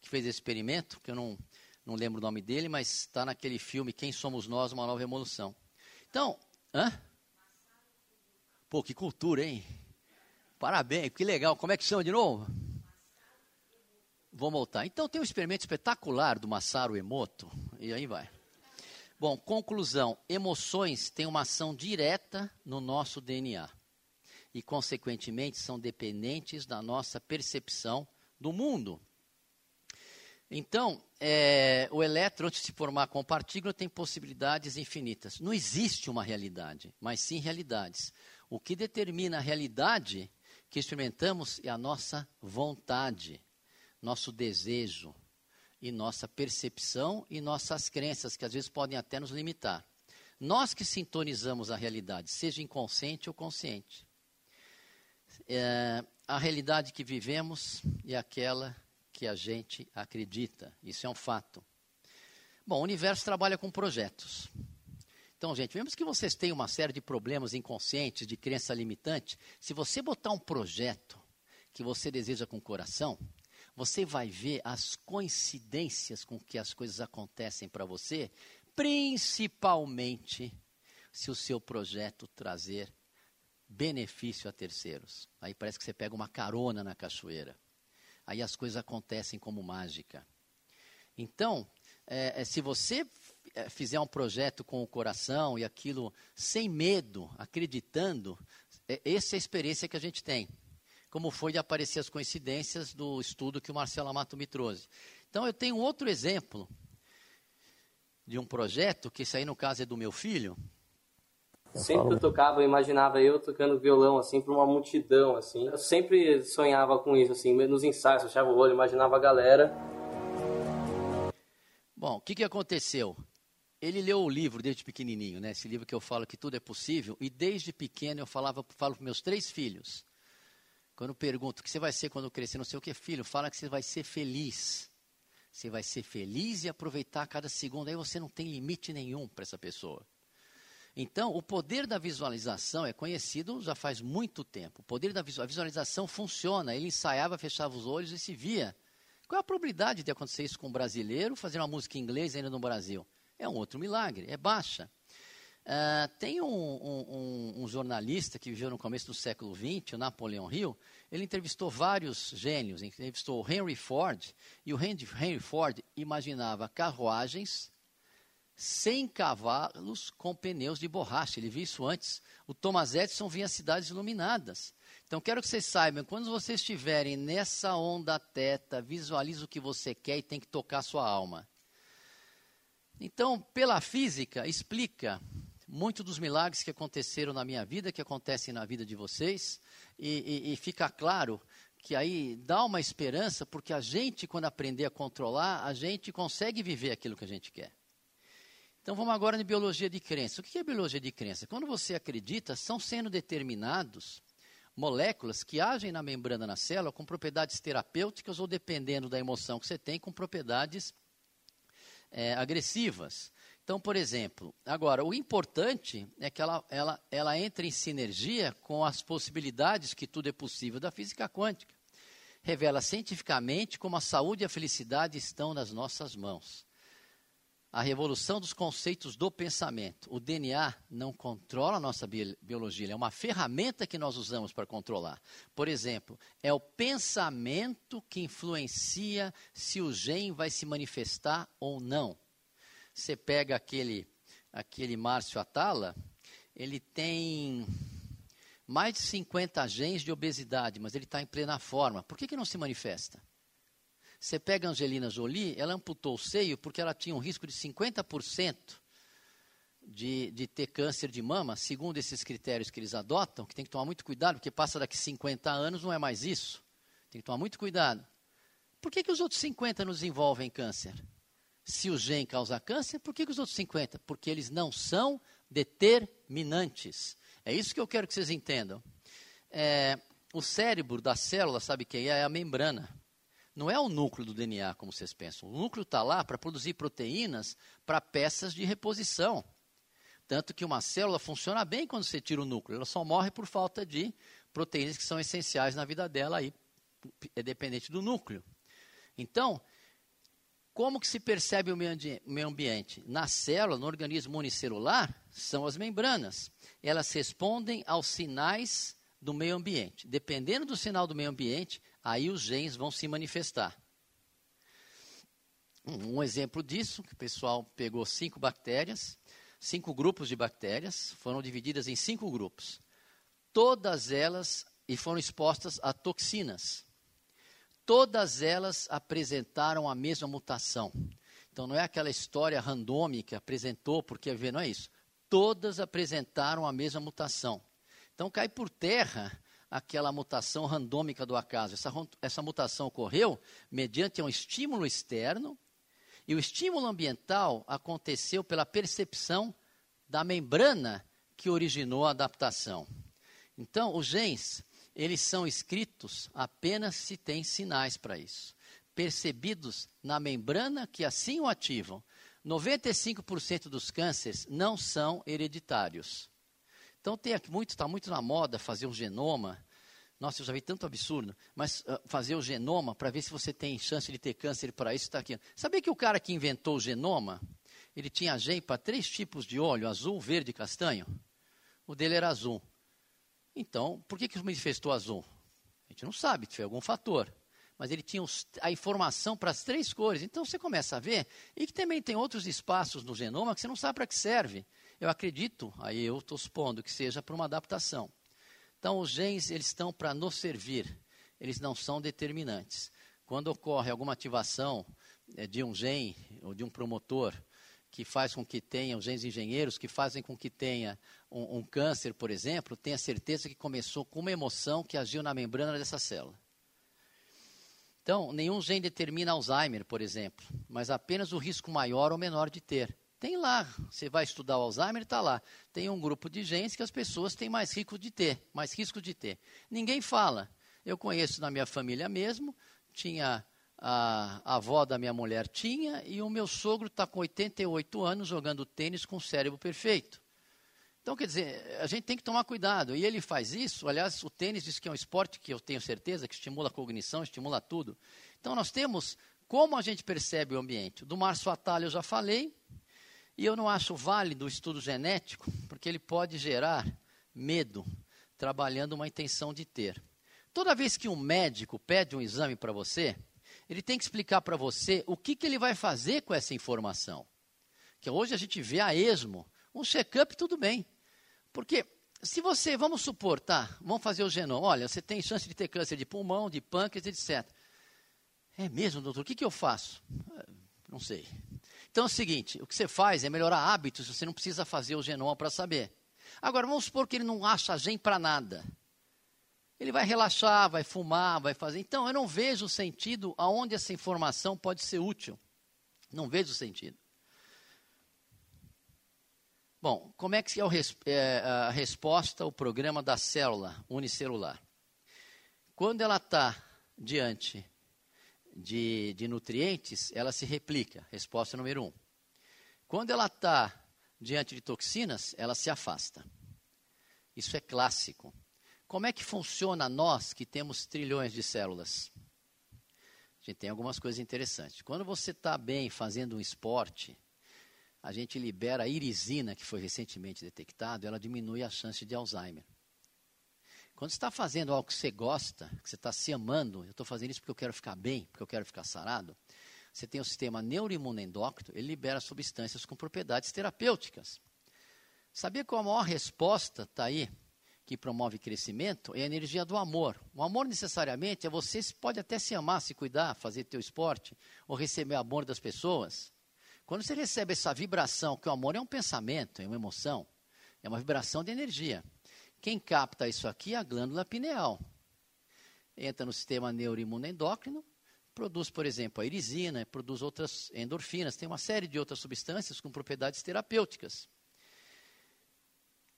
B: que fez esse experimento, que eu não, não lembro o nome dele, mas está naquele filme Quem Somos Nós, Uma Nova Evolução. Então, hã? Pô, que cultura, hein? Parabéns, que legal. Como é que chama de novo? Vou voltar. Então tem um experimento espetacular do Masaru Emoto, e aí vai. Bom, conclusão: emoções têm uma ação direta no nosso DNA e, consequentemente, são dependentes da nossa percepção do mundo. Então, é, o elétron, antes de se formar com partícula, tem possibilidades infinitas. Não existe uma realidade, mas sim realidades. O que determina a realidade que experimentamos é a nossa vontade, nosso desejo, e nossa percepção e nossas crenças, que às vezes podem até nos limitar. Nós que sintonizamos a realidade, seja inconsciente ou consciente. É, a realidade que vivemos é aquela que a gente acredita. Isso é um fato. Bom, o universo trabalha com projetos. Então, gente, mesmo que vocês tenham uma série de problemas inconscientes, de crença limitante, se você botar um projeto que você deseja com o coração, você vai ver as coincidências com que as coisas acontecem para você, principalmente se o seu projeto trazer benefício a terceiros. Aí parece que você pega uma carona na cachoeira. Aí as coisas acontecem como mágica. Então, é, é se você é, fizer um projeto com o coração e aquilo sem medo, acreditando, é, essa é a experiência que a gente tem como foi de aparecer as coincidências do estudo que o Marcelo Amato me trouxe. Então, eu tenho outro exemplo de um projeto, que isso aí no caso é do meu filho.
C: Sempre eu tocava, eu imaginava eu tocando violão, assim, para uma multidão, assim. Eu sempre sonhava com isso, assim, nos ensaios, achava o olho, imaginava a galera.
B: Bom, o que, que aconteceu? Ele leu o livro desde pequenininho, né? Esse livro que eu falo que tudo é possível. E desde pequeno eu falava, falo para meus três filhos. Quando pergunto o que você vai ser quando crescer, não sei o que, filho, fala que você vai ser feliz. Você vai ser feliz e aproveitar cada segundo. Aí você não tem limite nenhum para essa pessoa. Então, o poder da visualização é conhecido já faz muito tempo. O poder da visualização funciona. Ele ensaiava, fechava os olhos e se via. Qual é a probabilidade de acontecer isso com um brasileiro fazer uma música em inglês ainda no Brasil? É um outro milagre, é baixa. Uh, tem um, um, um, jornalista que viveu no começo do século XX, o Napoleão Hill, ele entrevistou vários gênios, entrevistou o Henry Ford, e o Henry, Henry Ford imaginava carruagens sem cavalos com pneus de borracha. Ele viu isso antes. O Thomas Edison via cidades iluminadas. Então, quero que vocês saibam, quando vocês estiverem nessa onda teta, visualize o que você quer e tem que tocar sua alma. Então, pela física, explica muitos dos milagres que aconteceram na minha vida, que acontecem na vida de vocês, e, e, e fica claro que aí dá uma esperança, porque a gente, quando aprender a controlar, a gente consegue viver aquilo que a gente quer. Então vamos agora em biologia de crença. O que é biologia de crença? Quando você acredita, são sendo determinados moléculas que agem na membrana da célula com propriedades terapêuticas ou, dependendo da emoção que você tem, com propriedades é, agressivas. Então, por exemplo, agora, o importante é que ela, ela, ela entre em sinergia com as possibilidades que tudo é possível da física quântica. Revela cientificamente como a saúde e a felicidade estão nas nossas mãos. A revolução dos conceitos do pensamento. O DNA não controla a nossa biologia, é uma ferramenta que nós usamos para controlar. Por exemplo, é o pensamento que influencia se o gene vai se manifestar ou não. Você pega aquele, aquele Márcio Atala, ele tem mais de 50 genes de obesidade, mas ele está em plena forma. Por que, que não se manifesta? Você pega a Angelina Jolie, ela amputou o seio porque ela tinha um risco de 50% de, de ter câncer de mama, segundo esses critérios que eles adotam, que tem que tomar muito cuidado, porque passa daqui 50 anos, não é mais isso. Tem que tomar muito cuidado. Por que, que os outros 50 nos envolvem câncer? Se o gene causa câncer, por que, que os outros 50? Porque eles não são determinantes. É isso que eu quero que vocês entendam. É, o cérebro da célula, sabe quem é? É a membrana. Não é o núcleo do DNA, como vocês pensam. O núcleo está lá para produzir proteínas para peças de reposição. Tanto que uma célula funciona bem quando você tira o núcleo. Ela só morre por falta de proteínas que são essenciais na vida dela, aí é dependente do núcleo. Então, como que se percebe o meio ambiente? Na célula, no organismo unicelular, são as membranas. Elas respondem aos sinais do meio ambiente. Dependendo do sinal do meio ambiente, aí os genes vão se manifestar. Um exemplo disso, que o pessoal pegou cinco bactérias, cinco grupos de bactérias, foram divididas em cinco grupos. Todas elas e foram expostas a toxinas todas elas apresentaram a mesma mutação. Então não é aquela história randômica apresentou porque ver, não é isso. Todas apresentaram a mesma mutação. Então cai por terra aquela mutação randômica do acaso. Essa, essa mutação ocorreu mediante um estímulo externo e o estímulo ambiental aconteceu pela percepção da membrana que originou a adaptação. Então, os genes eles são escritos apenas se tem sinais para isso, percebidos na membrana que assim o ativam. 95% dos cânceres não são hereditários. Então tem muito, está muito na moda fazer um genoma. Nossa, eu já vi tanto absurdo, mas uh, fazer o genoma para ver se você tem chance de ter câncer para isso está aqui. Sabia que o cara que inventou o genoma, ele tinha gene para três tipos de óleo, azul, verde e castanho? O dele era azul. Então, por que, que manifestou azul? A gente não sabe, foi algum fator. Mas ele tinha os, a informação para as três cores. Então você começa a ver, e que também tem outros espaços no genoma que você não sabe para que serve. Eu acredito, aí eu estou supondo que seja para uma adaptação. Então os genes eles estão para nos servir, eles não são determinantes. Quando ocorre alguma ativação é, de um gene ou de um promotor que faz com que tenha, os genes engenheiros, que fazem com que tenha um, um, câncer, por exemplo, tenha certeza que começou com uma emoção que agiu na membrana dessa célula. Então, nenhum gene determina Alzheimer, por exemplo, mas apenas o risco maior ou menor de ter. Tem lá, você vai estudar o Alzheimer, está lá. Tem um grupo de genes que as pessoas têm mais risco de ter, mais risco de ter. Ninguém fala. Eu conheço na minha família mesmo, tinha a, a avó da minha mulher tinha, e o meu sogro está com 88 anos jogando tênis com o cérebro perfeito. Então, quer dizer, a gente tem que tomar cuidado. E ele faz isso. Aliás, o tênis diz que é um esporte que eu tenho certeza que estimula a cognição, estimula tudo. Então, nós temos como a gente percebe o ambiente. Do Márcio Atalho eu já falei. E eu não acho válido o estudo genético, porque ele pode gerar medo, trabalhando uma intenção de ter. Toda vez que um médico pede um exame para você, ele tem que explicar para você o que, que ele vai fazer com essa informação. Que hoje a gente vê a esmo, um check-up tudo bem. Porque se você, vamos supor, tá, vamos fazer o genoma, olha, você tem chance de ter câncer de pulmão, de pâncreas, etc. É mesmo, doutor? O que, que eu faço? Ah, não sei. Então é o seguinte, o que você faz é melhorar hábitos, você não precisa fazer o genoma para saber. Agora, vamos supor que ele não acha gene para nada. Ele vai relaxar, vai fumar, vai fazer. Então, eu não vejo sentido aonde essa informação pode ser útil. Não vejo sentido. Bom, como é que é, é a resposta ao programa da célula unicelular? Quando ela está diante de, de, nutrientes, ela se replica. Resposta número um. Quando ela está diante de toxinas, ela se afasta. Isso é clássico. Como é que funciona nós que temos trilhões de células? A gente tem algumas coisas interessantes. Quando você está bem fazendo um esporte, a gente libera a irisina, que foi recentemente detectado, ela diminui a chance de Alzheimer. Quando você está fazendo algo que você gosta, que você está se amando, eu estou fazendo isso porque eu quero ficar bem, porque eu quero ficar sarado, você tem o sistema neuroimunendócrino, ele libera substâncias com propriedades terapêuticas. Sabia qual a maior resposta está aí? Que promove crescimento é a energia do amor. O amor necessariamente é você pode até se amar, se cuidar, fazer teu esporte ou receber o amor das pessoas. Quando você recebe essa vibração, que o amor é um pensamento, é uma emoção, é uma vibração de energia. Quem capta isso aqui é a glândula pineal. Entra no sistema neuroimunoendócrino, produz, por exemplo, a irisina, produz outras endorfinas, tem uma série de outras substâncias com propriedades terapêuticas.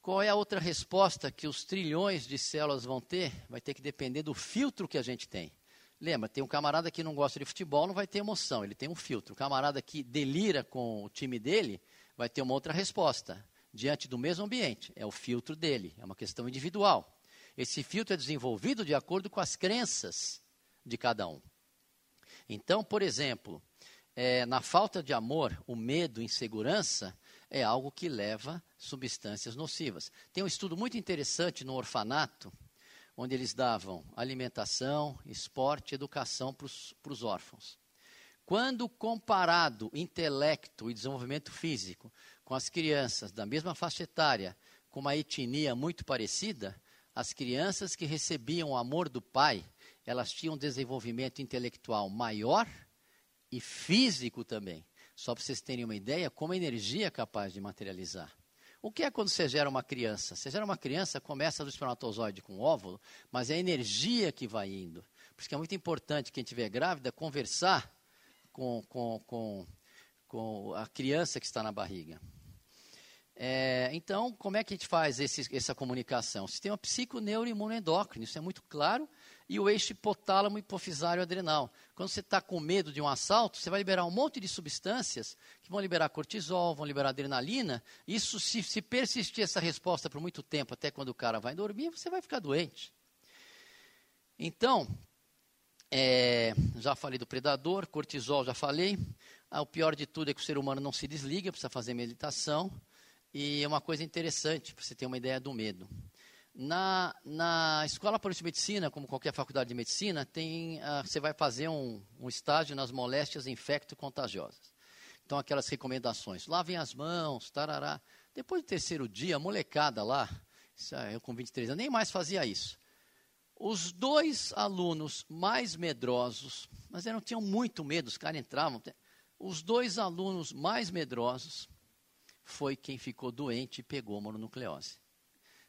B: Qual é a outra resposta que os trilhões de células vão ter? Vai ter que depender do filtro que a gente tem. Lembra, tem um camarada que não gosta de futebol, não vai ter emoção, ele tem um filtro. O camarada que delira com o time dele vai ter uma outra resposta, diante do mesmo ambiente. É o filtro dele, é uma questão individual. Esse filtro é desenvolvido de acordo com as crenças de cada um. Então, por exemplo, é, na falta de amor, o medo, insegurança, é algo que leva substâncias nocivas. Tem um estudo muito interessante no orfanato, onde eles davam alimentação, esporte, educação para os órfãos. Quando comparado intelecto e desenvolvimento físico com as crianças da mesma faixa etária, com uma etnia muito parecida, as crianças que recebiam o amor do pai, elas tinham um desenvolvimento intelectual maior e físico também. Só para vocês terem uma ideia, como a energia é capaz de materializar. O que é quando você gera uma criança? Você gera uma criança, começa do espermatozoide com óvulo, mas é a energia que vai indo. Por isso que é muito importante quem estiver grávida conversar com, com, com, com a criança que está na barriga. É, então, como é que a gente faz esse, essa comunicação? Sistema psiconeuroimunoendócrino, isso é muito claro, e o eixo hipotálamo hipofisário adrenal. Quando você está com medo de um assalto, você vai liberar um monte de substâncias que vão liberar cortisol, vão liberar adrenalina. Isso, se, se persistir essa resposta por muito tempo, até quando o cara vai dormir, você vai ficar doente. Então, é, já falei do predador, cortisol já falei. Ah, o pior de tudo é que o ser humano não se desliga, precisa fazer meditação. E é uma coisa interessante, para você ter uma ideia do medo. Na, na Escola de Medicina, como qualquer faculdade de medicina, tem, uh, você vai fazer um, um estágio nas moléstias infecto-contagiosas. Então, aquelas recomendações, lavem as mãos, tarará. Depois do terceiro dia, a molecada lá, eu com 23 anos, nem mais fazia isso. Os dois alunos mais medrosos, mas não tinham muito medo, os caras entravam. Os dois alunos mais medrosos foi quem ficou doente e pegou mononucleose.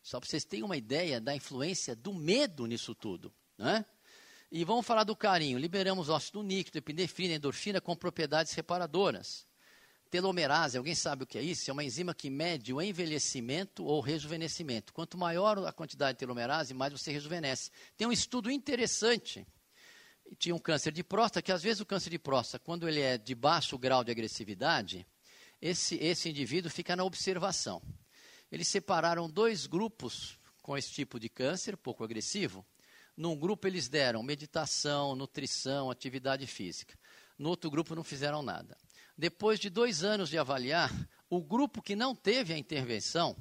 B: Só para vocês terem uma ideia da influência do medo nisso tudo. Né? E vamos falar do carinho. Liberamos óxido nítrico, epinefrina, endorfina com propriedades reparadoras. Telomerase, alguém sabe o que é isso? É uma enzima que mede o envelhecimento ou rejuvenescimento. Quanto maior a quantidade de telomerase, mais você rejuvenesce. Tem um estudo interessante. Tinha um câncer de próstata, que às vezes o câncer de próstata, quando ele é de baixo grau de agressividade, esse, esse indivíduo fica na observação. Eles separaram dois grupos com esse tipo de câncer, pouco agressivo. Num grupo eles deram meditação, nutrição, atividade física. No outro grupo não fizeram nada. Depois de dois anos de avaliar, o grupo que não teve a intervenção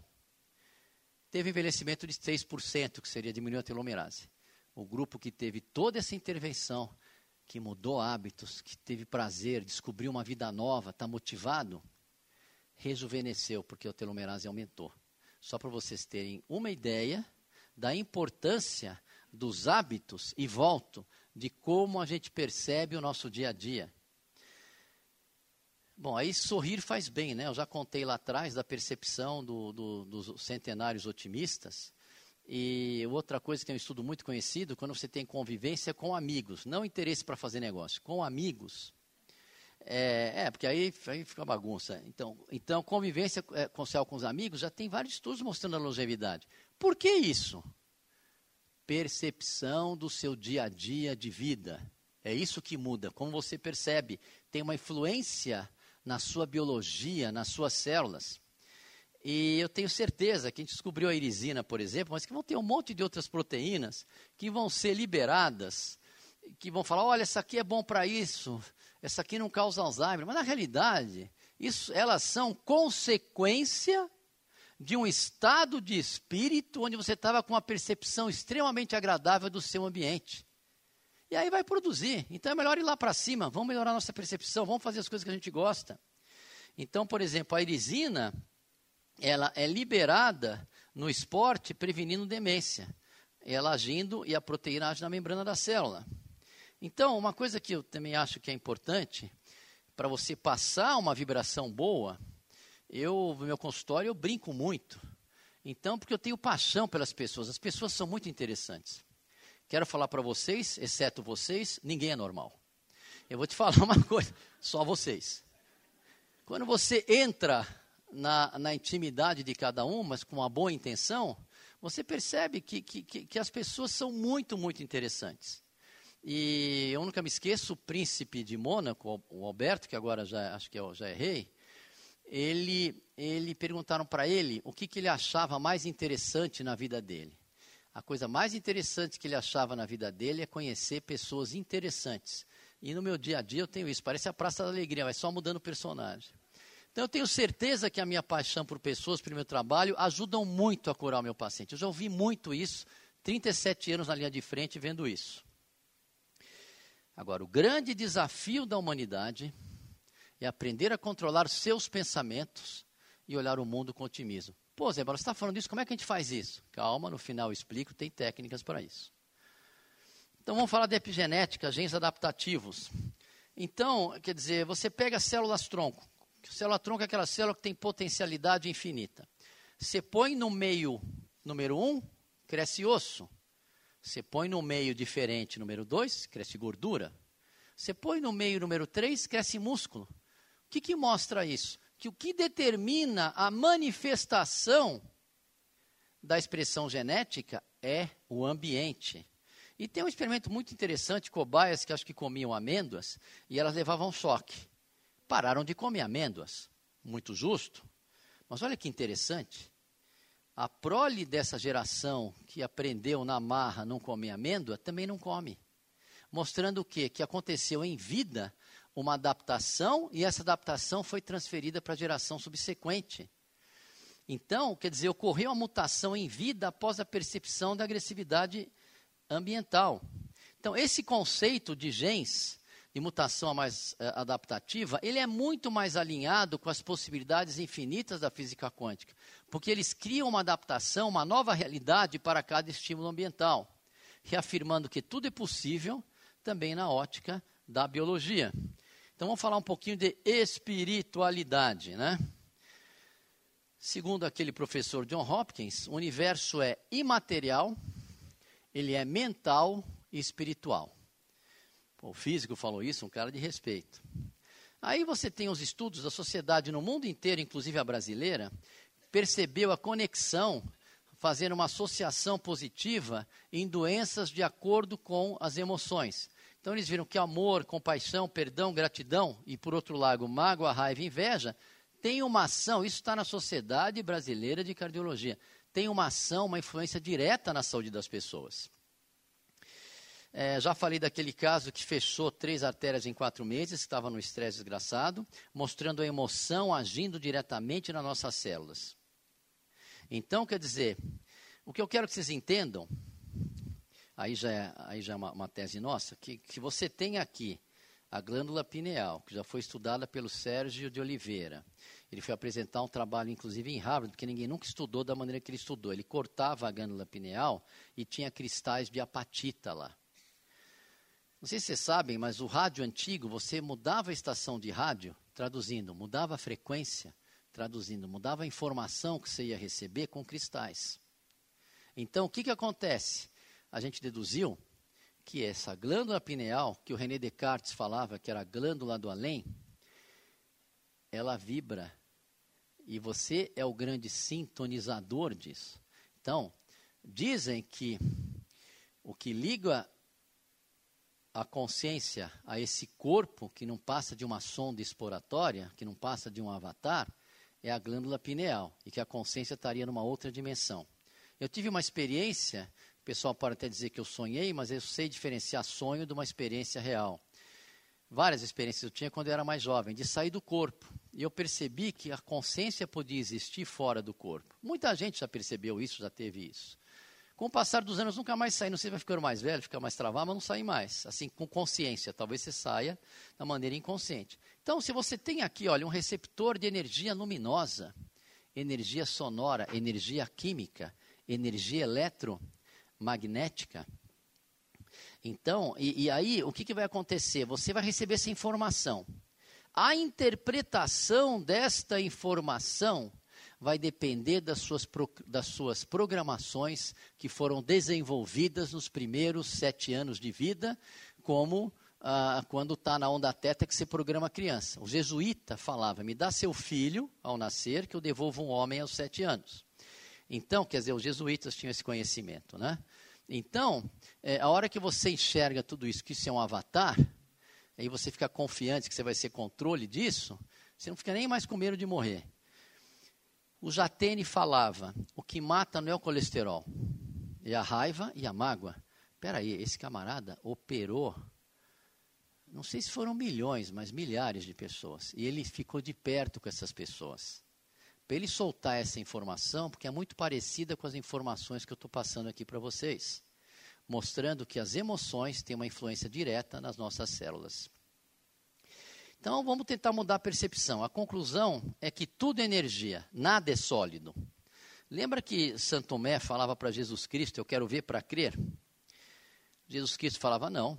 B: teve envelhecimento de 6%, que seria diminuir a telomerase. O grupo que teve toda essa intervenção, que mudou hábitos, que teve prazer, descobriu uma vida nova, está motivado, rejuvenesceu, porque a telomerase aumentou. Só para vocês terem uma ideia da importância dos hábitos, e volto, de como a gente percebe o nosso dia a dia. Bom, aí sorrir faz bem, né? Eu já contei lá atrás da percepção do, do, dos centenários otimistas. E outra coisa que tem um estudo muito conhecido, quando você tem convivência com amigos, não interesse para fazer negócio, com amigos, é, é, porque aí, aí fica bagunça. Então, então convivência é, com céu com os amigos já tem vários estudos mostrando a longevidade. Por que isso? Percepção do seu dia a dia de vida. É isso que muda. Como você percebe, tem uma influência na sua biologia, nas suas células. E eu tenho certeza que a gente descobriu a irisina, por exemplo, mas que vão ter um monte de outras proteínas que vão ser liberadas, que vão falar: olha, essa aqui é bom para isso, essa aqui não causa Alzheimer. Mas na realidade, isso, elas são consequência de um estado de espírito onde você estava com uma percepção extremamente agradável do seu ambiente. E aí vai produzir. Então é melhor ir lá para cima, vamos melhorar nossa percepção, vamos fazer as coisas que a gente gosta. Então, por exemplo, a irisina, ela é liberada no esporte prevenindo demência. Ela agindo e a proteína age na membrana da célula. Então, uma coisa que eu também acho que é importante, para você passar uma vibração boa, eu, no meu consultório, eu brinco muito. Então, porque eu tenho paixão pelas pessoas. As pessoas são muito interessantes. Quero falar para vocês, exceto vocês, ninguém é normal. Eu vou te falar uma coisa, só vocês. Quando você entra na, na intimidade de cada um, mas com uma boa intenção, você percebe que, que, que as pessoas são muito, muito interessantes. E eu nunca me esqueço, o príncipe de Mônaco, o Alberto, que agora já acho que é, já é rei, ele, ele perguntaram para ele o que, que ele achava mais interessante na vida dele. A coisa mais interessante que ele achava na vida dele é conhecer pessoas interessantes. E no meu dia a dia eu tenho isso, parece a Praça da Alegria, vai só mudando o personagem. Então eu tenho certeza que a minha paixão por pessoas, pelo meu trabalho, ajudam muito a curar o meu paciente. Eu já ouvi muito isso, 37 anos na linha de frente vendo isso. Agora, o grande desafio da humanidade é aprender a controlar seus pensamentos e olhar o mundo com otimismo. Pô, Zé, você está falando disso, como é que a gente faz isso? Calma, no final eu explico, tem técnicas para isso. Então vamos falar de epigenética, genes adaptativos. Então, quer dizer, você pega células tronco. Célula tronco é aquela célula que tem potencialidade infinita. Você põe no meio número um, cresce osso. Você põe no meio diferente, número 2, cresce gordura. Você põe no meio número 3, cresce músculo. O que, que mostra isso? Que o que determina a manifestação da expressão genética é o ambiente. E tem um experimento muito interessante, cobaias que acho que comiam amêndoas, e elas levavam choque. Pararam de comer amêndoas. Muito justo. Mas olha que interessante a prole dessa geração que aprendeu na marra não comer amêndoa também não come. Mostrando o quê? Que aconteceu em vida uma adaptação e essa adaptação foi transferida para a geração subsequente. Então, quer dizer, ocorreu uma mutação em vida após a percepção da agressividade ambiental. Então, esse conceito de genes de mutação mais uh, adaptativa, ele é muito mais alinhado com as possibilidades infinitas da física quântica, porque eles criam uma adaptação, uma nova realidade para cada estímulo ambiental, reafirmando que tudo é possível também na ótica da biologia. Então vamos falar um pouquinho de espiritualidade, né? Segundo aquele professor John Hopkins, o universo é imaterial, ele é mental e espiritual. O físico falou isso, um cara de respeito. Aí você tem os estudos da sociedade no mundo inteiro, inclusive a brasileira, percebeu a conexão, fazendo uma associação positiva em doenças de acordo com as emoções. Então eles viram que amor, compaixão, perdão, gratidão e, por outro lado, mágoa, raiva e inveja tem uma ação, isso está na Sociedade Brasileira de Cardiologia, tem uma ação, uma influência direta na saúde das pessoas. É, já falei daquele caso que fechou três artérias em quatro meses, estava no estresse desgraçado, mostrando a emoção agindo diretamente nas nossas células. Então, quer dizer, o que eu quero que vocês entendam, aí já é, aí já é uma, uma tese nossa, que, que você tem aqui a glândula pineal, que já foi estudada pelo Sérgio de Oliveira. Ele foi apresentar um trabalho, inclusive, em Harvard, porque ninguém nunca estudou da maneira que ele estudou. Ele cortava a glândula pineal e tinha cristais de apatita lá. Não sei se vocês sabem, mas o rádio antigo, você mudava a estação de rádio, traduzindo, mudava a frequência, traduzindo, mudava a informação que você ia receber com cristais. Então, o que, que acontece? A gente deduziu que essa glândula pineal, que o René Descartes falava que era a glândula do além, ela vibra. E você é o grande sintonizador disso. Então, dizem que o que liga a consciência a esse corpo que não passa de uma sonda exploratória, que não passa de um avatar, é a glândula pineal e que a consciência estaria numa outra dimensão. Eu tive uma experiência, o pessoal pode até dizer que eu sonhei, mas eu sei diferenciar sonho de uma experiência real. Várias experiências eu tinha quando eu era mais jovem, de sair do corpo. E eu percebi que a consciência podia existir fora do corpo. Muita gente já percebeu isso, já teve isso. Com o passar dos anos, nunca mais sai. Não sei, vai ficando mais velho, fica mais travado, mas não sai mais. Assim, com consciência. Talvez você saia da maneira inconsciente. Então, se você tem aqui, olha, um receptor de energia luminosa, energia sonora, energia química, energia eletromagnética. Então, e, e aí o que, que vai acontecer? Você vai receber essa informação. A interpretação desta informação vai depender das suas, das suas programações que foram desenvolvidas nos primeiros sete anos de vida, como ah, quando está na onda teta que você programa a criança. O jesuíta falava: me dá seu filho ao nascer, que eu devolvo um homem aos sete anos. Então, quer dizer, os jesuítas tinham esse conhecimento, né? Então, é, a hora que você enxerga tudo isso, que isso é um avatar, aí você fica confiante que você vai ser controle disso, você não fica nem mais com medo de morrer. O Jatene falava: o que mata não é o colesterol, é a raiva e a mágoa. Espera aí, esse camarada operou, não sei se foram milhões, mas milhares de pessoas. E ele ficou de perto com essas pessoas. Para ele soltar essa informação, porque é muito parecida com as informações que eu estou passando aqui para vocês, mostrando que as emoções têm uma influência direta nas nossas células. Então vamos tentar mudar a percepção. A conclusão é que tudo é energia, nada é sólido. Lembra que Santo Tomé falava para Jesus Cristo: Eu quero ver para crer? Jesus Cristo falava: Não,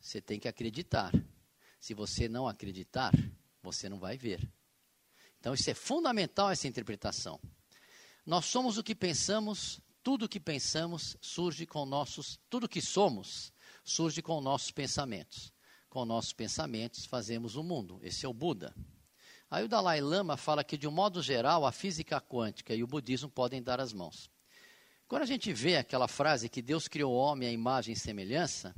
B: você tem que acreditar. Se você não acreditar, você não vai ver. Então isso é fundamental essa interpretação. Nós somos o que pensamos, tudo o que pensamos surge com nossos, tudo que somos surge com nossos pensamentos com nossos pensamentos fazemos o mundo. Esse é o Buda. Aí o Dalai Lama fala que, de um modo geral, a física quântica e o budismo podem dar as mãos. Quando a gente vê aquela frase que Deus criou o homem à imagem e semelhança,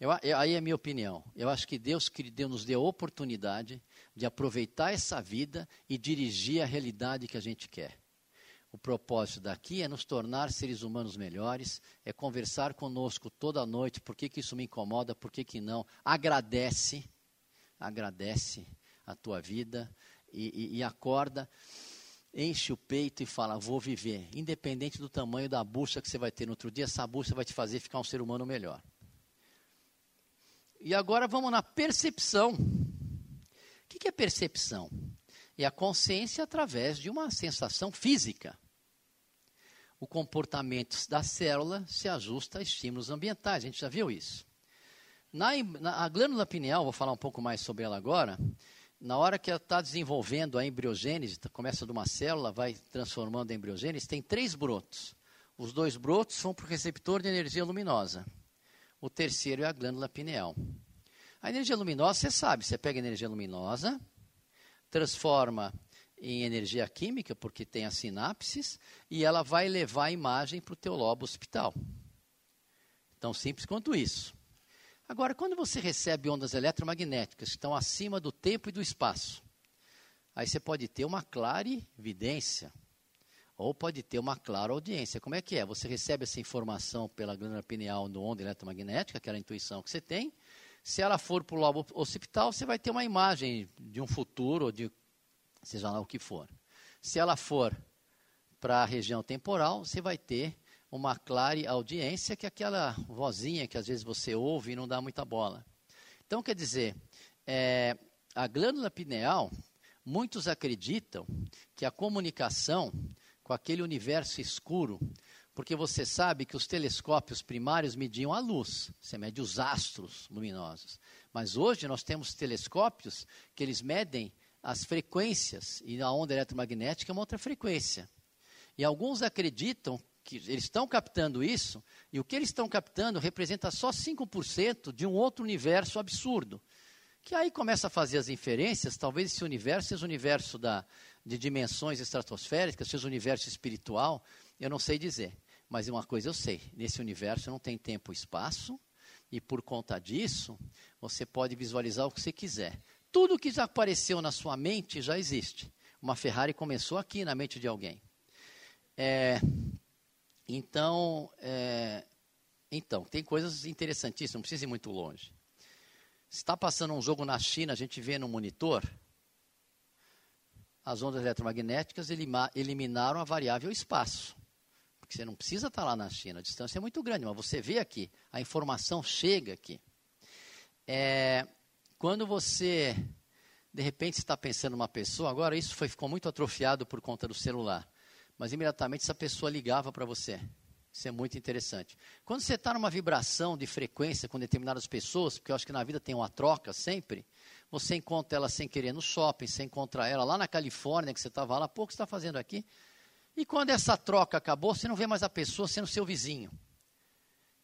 B: eu, aí é a minha opinião. Eu acho que Deus, Deus nos deu a oportunidade de aproveitar essa vida e dirigir a realidade que a gente quer. O propósito daqui é nos tornar seres humanos melhores, é conversar conosco toda noite, por que, que isso me incomoda, por que, que não. Agradece, agradece a tua vida e, e, e acorda, enche o peito e fala, vou viver. Independente do tamanho da bucha que você vai ter no outro dia, essa bucha vai te fazer ficar um ser humano melhor. E agora vamos na percepção. O que é percepção? É a consciência através de uma sensação física o comportamento da célula se ajusta a estímulos ambientais. A gente já viu isso. Na, na, a glândula pineal, vou falar um pouco mais sobre ela agora. Na hora que ela está desenvolvendo a embriogênese, tá, começa de uma célula, vai transformando a embriogênese, tem três brotos. Os dois brotos vão para o receptor de energia luminosa. O terceiro é a glândula pineal. A energia luminosa, você sabe, você pega energia luminosa, transforma em energia química, porque tem as sinapses, e ela vai levar a imagem para o teu lobo hospital. Tão simples quanto isso. Agora, quando você recebe ondas eletromagnéticas que estão acima do tempo e do espaço, aí você pode ter uma clara evidência, ou pode ter uma clara audiência. Como é que é? Você recebe essa informação pela glândula pineal no onda eletromagnética, aquela intuição que você tem. Se ela for para o lobo occipital, você vai ter uma imagem de um futuro, de seja lá o que for. Se ela for para a região temporal, você vai ter uma clara audiência, que é aquela vozinha que às vezes você ouve e não dá muita bola. Então, quer dizer, é, a glândula pineal, muitos acreditam que a comunicação com aquele universo escuro, porque você sabe que os telescópios primários mediam a luz, você mede os astros luminosos. Mas hoje nós temos telescópios que eles medem as frequências, e a onda eletromagnética é uma outra frequência. E alguns acreditam que eles estão captando isso, e o que eles estão captando representa só 5% de um outro universo absurdo. Que aí começa a fazer as inferências, talvez esse universo seja universo da, de dimensões estratosféricas, seja o universo espiritual, eu não sei dizer. Mas uma coisa eu sei, nesse universo não tem tempo e espaço, e por conta disso, você pode visualizar o que você quiser tudo que já apareceu na sua mente já existe. Uma Ferrari começou aqui na mente de alguém. É, então, é, então, tem coisas interessantíssimas, não precisa ir muito longe. Está passando um jogo na China, a gente vê no monitor, as ondas eletromagnéticas eliminaram a variável espaço. Porque você não precisa estar lá na China, a distância é muito grande, mas você vê aqui, a informação chega aqui. É, quando você De repente você está pensando numa pessoa, agora isso foi, ficou muito atrofiado por conta do celular. Mas imediatamente essa pessoa ligava para você. Isso é muito interessante. Quando você está numa vibração de frequência com determinadas pessoas, porque eu acho que na vida tem uma troca sempre, você encontra ela sem querer no shopping, você encontra ela lá na Califórnia, que você estava lá, pouco está fazendo aqui. E quando essa troca acabou, você não vê mais a pessoa sendo seu vizinho.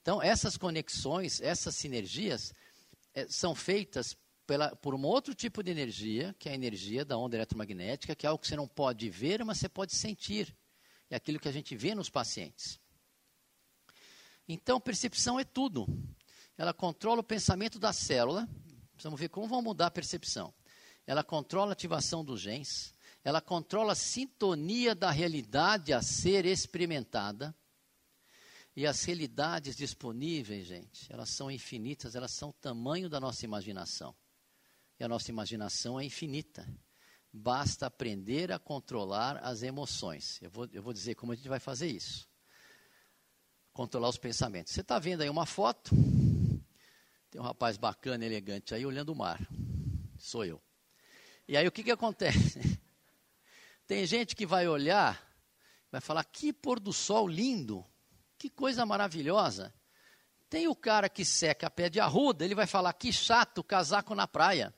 B: Então, essas conexões, essas sinergias, é, são feitas pela, por um outro tipo de energia, que é a energia da onda eletromagnética, que é algo que você não pode ver, mas você pode sentir. É aquilo que a gente vê nos pacientes. Então, percepção é tudo. Ela controla o pensamento da célula. Precisamos ver como vão mudar a percepção. Ela controla a ativação dos genes. Ela controla a sintonia da realidade a ser experimentada. E as realidades disponíveis, gente, elas são infinitas, elas são o tamanho da nossa imaginação. A nossa imaginação é infinita. Basta aprender a controlar as emoções. Eu vou, eu vou dizer como a gente vai fazer isso. Controlar os pensamentos. Você está vendo aí uma foto, tem um rapaz bacana, elegante aí olhando o mar. Sou eu. E aí o que, que acontece? Tem gente que vai olhar, vai falar: que pôr do sol lindo. Que coisa maravilhosa. Tem o cara que seca a pé de arruda, ele vai falar que chato casaco na praia.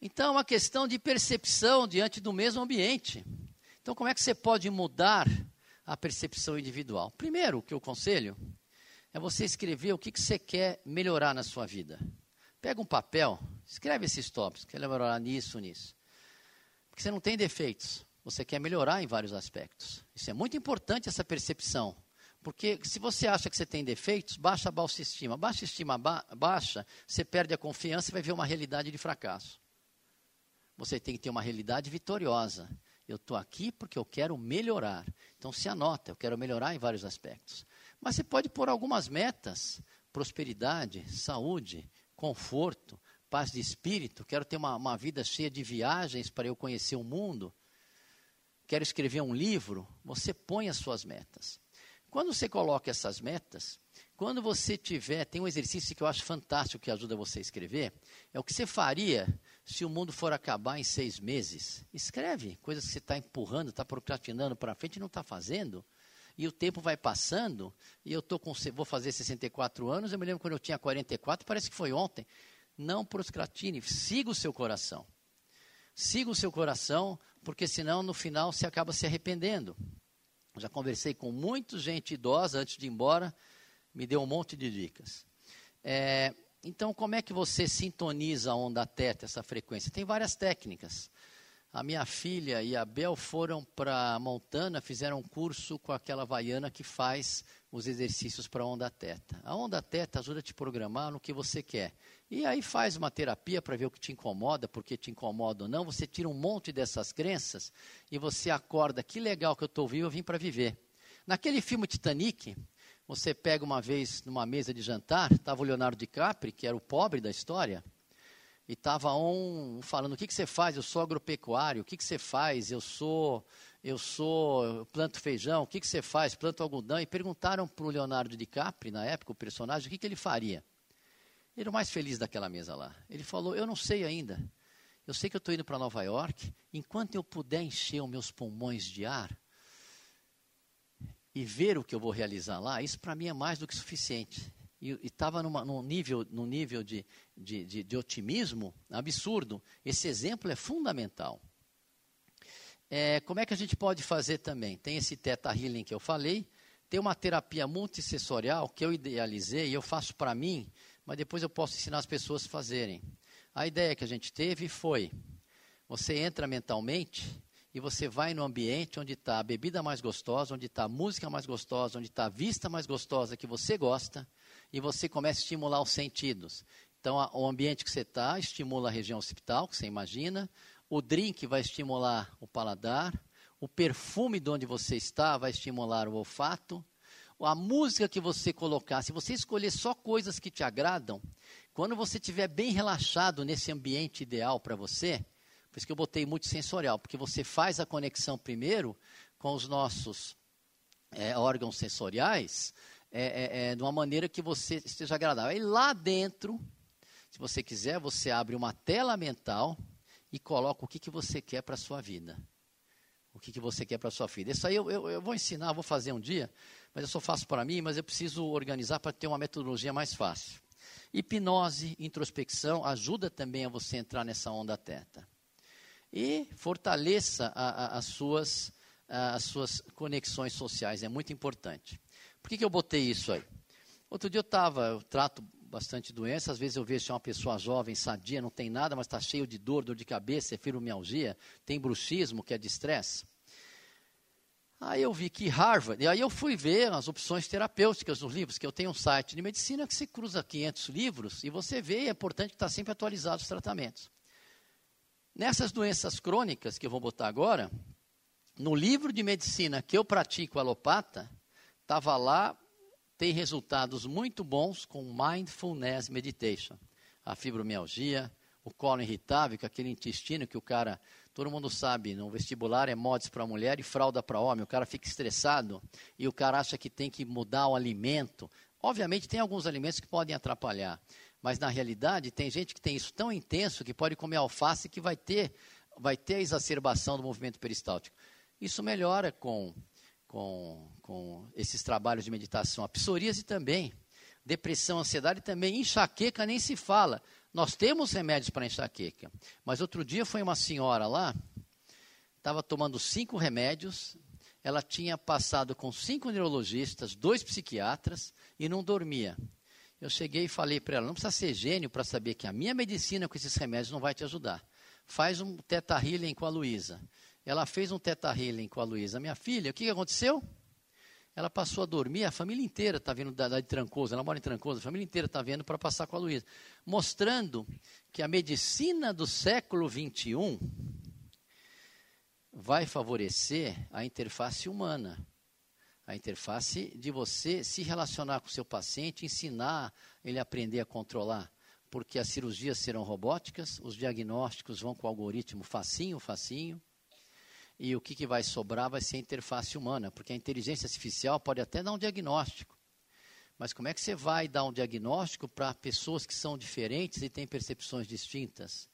B: Então é uma questão de percepção diante do mesmo ambiente. Então, como é que você pode mudar a percepção individual? Primeiro, o que eu aconselho é você escrever o que, que você quer melhorar na sua vida. Pega um papel, escreve esses tópicos, quer melhorar nisso, nisso. Porque você não tem defeitos. Você quer melhorar em vários aspectos. Isso é muito importante, essa percepção. Porque se você acha que você tem defeitos, baixa a baixa estima. Baixa estima ba baixa, você perde a confiança e vai ver uma realidade de fracasso. Você tem que ter uma realidade vitoriosa. Eu estou aqui porque eu quero melhorar. Então se anota, eu quero melhorar em vários aspectos. Mas você pode pôr algumas metas: prosperidade, saúde, conforto, paz de espírito. Quero ter uma, uma vida cheia de viagens para eu conhecer o mundo quero escrever um livro, você põe as suas metas. Quando você coloca essas metas, quando você tiver, tem um exercício que eu acho fantástico que ajuda você a escrever, é o que você faria se o mundo for acabar em seis meses. Escreve coisas que você está empurrando, está procrastinando para frente e não está fazendo. E o tempo vai passando, e eu tô com, vou fazer 64 anos, eu me lembro quando eu tinha 44, parece que foi ontem. Não procrastine, siga o seu coração. Siga o seu coração, porque senão no final você acaba se arrependendo. Já conversei com muita gente idosa antes de ir embora, me deu um monte de dicas. É, então, como é que você sintoniza a onda teta, essa frequência? Tem várias técnicas. A minha filha e a Bel foram para Montana, fizeram um curso com aquela vaiana que faz os exercícios para onda teta. A onda teta ajuda a te programar no que você quer. E aí faz uma terapia para ver o que te incomoda, porque te incomoda ou não. Você tira um monte dessas crenças e você acorda, que legal que eu estou vivo, eu vim para viver. Naquele filme Titanic, você pega uma vez numa mesa de jantar, estava o Leonardo DiCaprio, que era o pobre da história, e estava um falando: o que, que você faz? Eu sou agropecuário. O que, que você faz? Eu sou, eu sou, eu planto feijão. O que, que você faz? Planto algodão. E perguntaram para o Leonardo DiCaprio, na época, o personagem, o que, que ele faria. Ele era o mais feliz daquela mesa lá. Ele falou: Eu não sei ainda. Eu sei que eu estou indo para Nova York. Enquanto eu puder encher os meus pulmões de ar e ver o que eu vou realizar lá, isso para mim é mais do que suficiente e estava num nível, num nível de, de, de, de, otimismo absurdo. Esse exemplo é fundamental. É, como é que a gente pode fazer também? Tem esse Teta Healing que eu falei, tem uma terapia multissensorial que eu idealizei e eu faço para mim, mas depois eu posso ensinar as pessoas a fazerem. A ideia que a gente teve foi: você entra mentalmente e você vai no ambiente onde está a bebida mais gostosa, onde está a música mais gostosa, onde está a vista mais gostosa que você gosta, e você começa a estimular os sentidos. Então, a, o ambiente que você está estimula a região occipital, que você imagina, o drink vai estimular o paladar, o perfume de onde você está vai estimular o olfato, a música que você colocar, se você escolher só coisas que te agradam, quando você estiver bem relaxado nesse ambiente ideal para você, por isso que eu botei multissensorial, porque você faz a conexão primeiro com os nossos é, órgãos sensoriais, é, é, é, de uma maneira que você esteja agradável. Aí lá dentro, se Se você quiser, você abre uma tela mental e coloca o que, que você quer para a sua vida. O que, que você quer para a sua vida. Isso aí eu, eu, eu vou ensinar, vou fazer um dia, mas eu só faço para mim, mas eu preciso organizar para ter uma metodologia mais fácil. Hipnose, introspecção, ajuda também a você entrar nessa onda teta. E fortaleça a, a, as, suas, a, as suas conexões sociais, é muito importante. Por que, que eu botei isso aí? Outro dia eu estava, eu trato bastante doença, às vezes eu vejo uma pessoa jovem, sadia, não tem nada, mas está cheio de dor, dor de cabeça, é fibromialgia, tem bruxismo, que é de estresse. Aí eu vi que Harvard, e aí eu fui ver as opções terapêuticas nos livros, que eu tenho um site de medicina que você cruza 500 livros e você vê, é importante que está sempre atualizado os tratamentos. Nessas doenças crônicas que eu vou botar agora, no livro de medicina que eu pratico alopata, estava lá, tem resultados muito bons com Mindfulness Meditation. A fibromialgia, o colo irritável, que é aquele intestino que o cara Todo mundo sabe, no vestibular é mods para mulher e fralda para homem. O cara fica estressado e o cara acha que tem que mudar o alimento. Obviamente tem alguns alimentos que podem atrapalhar, mas na realidade tem gente que tem isso tão intenso que pode comer alface que vai ter vai ter a exacerbação do movimento peristáltico. Isso melhora com com, com esses trabalhos de meditação. A psoríase também, depressão, ansiedade também, enxaqueca nem se fala. Nós temos remédios para enxaqueca, mas outro dia foi uma senhora lá, estava tomando cinco remédios, ela tinha passado com cinco neurologistas, dois psiquiatras e não dormia. Eu cheguei e falei para ela: não precisa ser gênio para saber que a minha medicina com esses remédios não vai te ajudar. Faz um teta healing com a Luísa. Ela fez um teta healing com a Luísa. Minha filha, o que aconteceu? ela passou a dormir, a família inteira está vindo da, da de Trancoso, ela mora em Trancoso, a família inteira está vendo para passar com a Luísa, mostrando que a medicina do século XXI vai favorecer a interface humana, a interface de você se relacionar com o seu paciente, ensinar ele a aprender a controlar, porque as cirurgias serão robóticas, os diagnósticos vão com o algoritmo facinho, facinho, e o que, que vai sobrar vai ser a interface humana, porque a inteligência artificial pode até dar um diagnóstico. Mas como é que você vai dar um diagnóstico para pessoas que são diferentes e têm percepções distintas?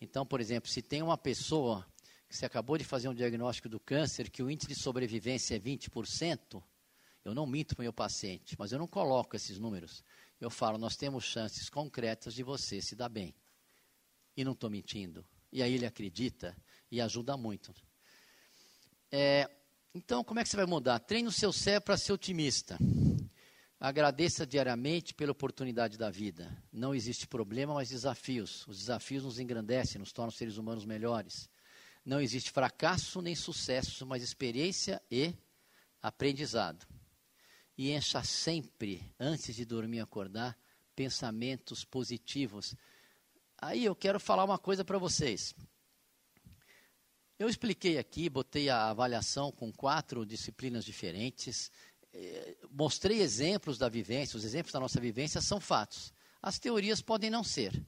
B: Então, por exemplo, se tem uma pessoa você acabou de fazer um diagnóstico do câncer, que o índice de sobrevivência é 20%, eu não minto para o meu paciente, mas eu não coloco esses números. Eu falo, nós temos chances concretas de você se dar bem. E não estou mentindo. E aí ele acredita e ajuda muito. É, então, como é que você vai mudar? Treine o seu cérebro para ser otimista. Agradeça diariamente pela oportunidade da vida. Não existe problema, mas desafios. Os desafios nos engrandecem, nos tornam seres humanos melhores. Não existe fracasso nem sucesso, mas experiência e aprendizado. E encha sempre, antes de dormir e acordar, pensamentos positivos. Aí eu quero falar uma coisa para vocês. Eu expliquei aqui, botei a avaliação com quatro disciplinas diferentes, eh, mostrei exemplos da vivência, os exemplos da nossa vivência são fatos. As teorias podem não ser,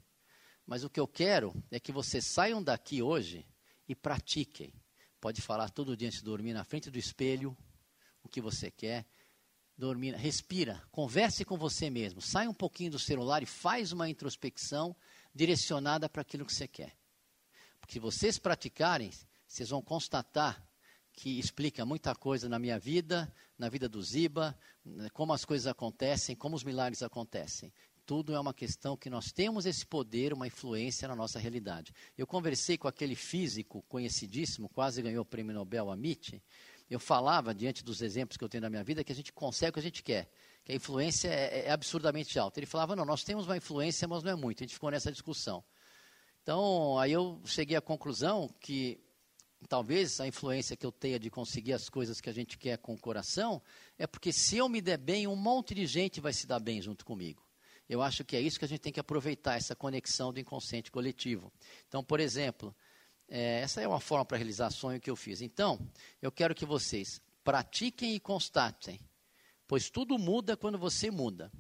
B: mas o que eu quero é que vocês saiam daqui hoje e pratiquem. Pode falar todo dia antes de dormir na frente do espelho o que você quer. Dormir, respira, converse com você mesmo, sai um pouquinho do celular e faz uma introspecção direcionada para aquilo que você quer. Porque se vocês praticarem, vocês vão constatar que explica muita coisa na minha vida, na vida do Ziba, né, como as coisas acontecem, como os milagres acontecem. Tudo é uma questão que nós temos esse poder, uma influência na nossa realidade. Eu conversei com aquele físico conhecidíssimo, quase ganhou o prêmio Nobel, Amit. Eu falava, diante dos exemplos que eu tenho na minha vida, que a gente consegue o que a gente quer, que a influência é, é absurdamente alta. Ele falava, não, nós temos uma influência, mas não é muito. A gente ficou nessa discussão. Então, aí eu cheguei à conclusão que talvez a influência que eu tenha de conseguir as coisas que a gente quer com o coração, é porque se eu me der bem, um monte de gente vai se dar bem junto comigo. Eu acho que é isso que a gente tem que aproveitar, essa conexão do inconsciente coletivo. Então, por exemplo, é, essa é uma forma para realizar sonho que eu fiz. Então, eu quero que vocês pratiquem e constatem, pois tudo muda quando você muda.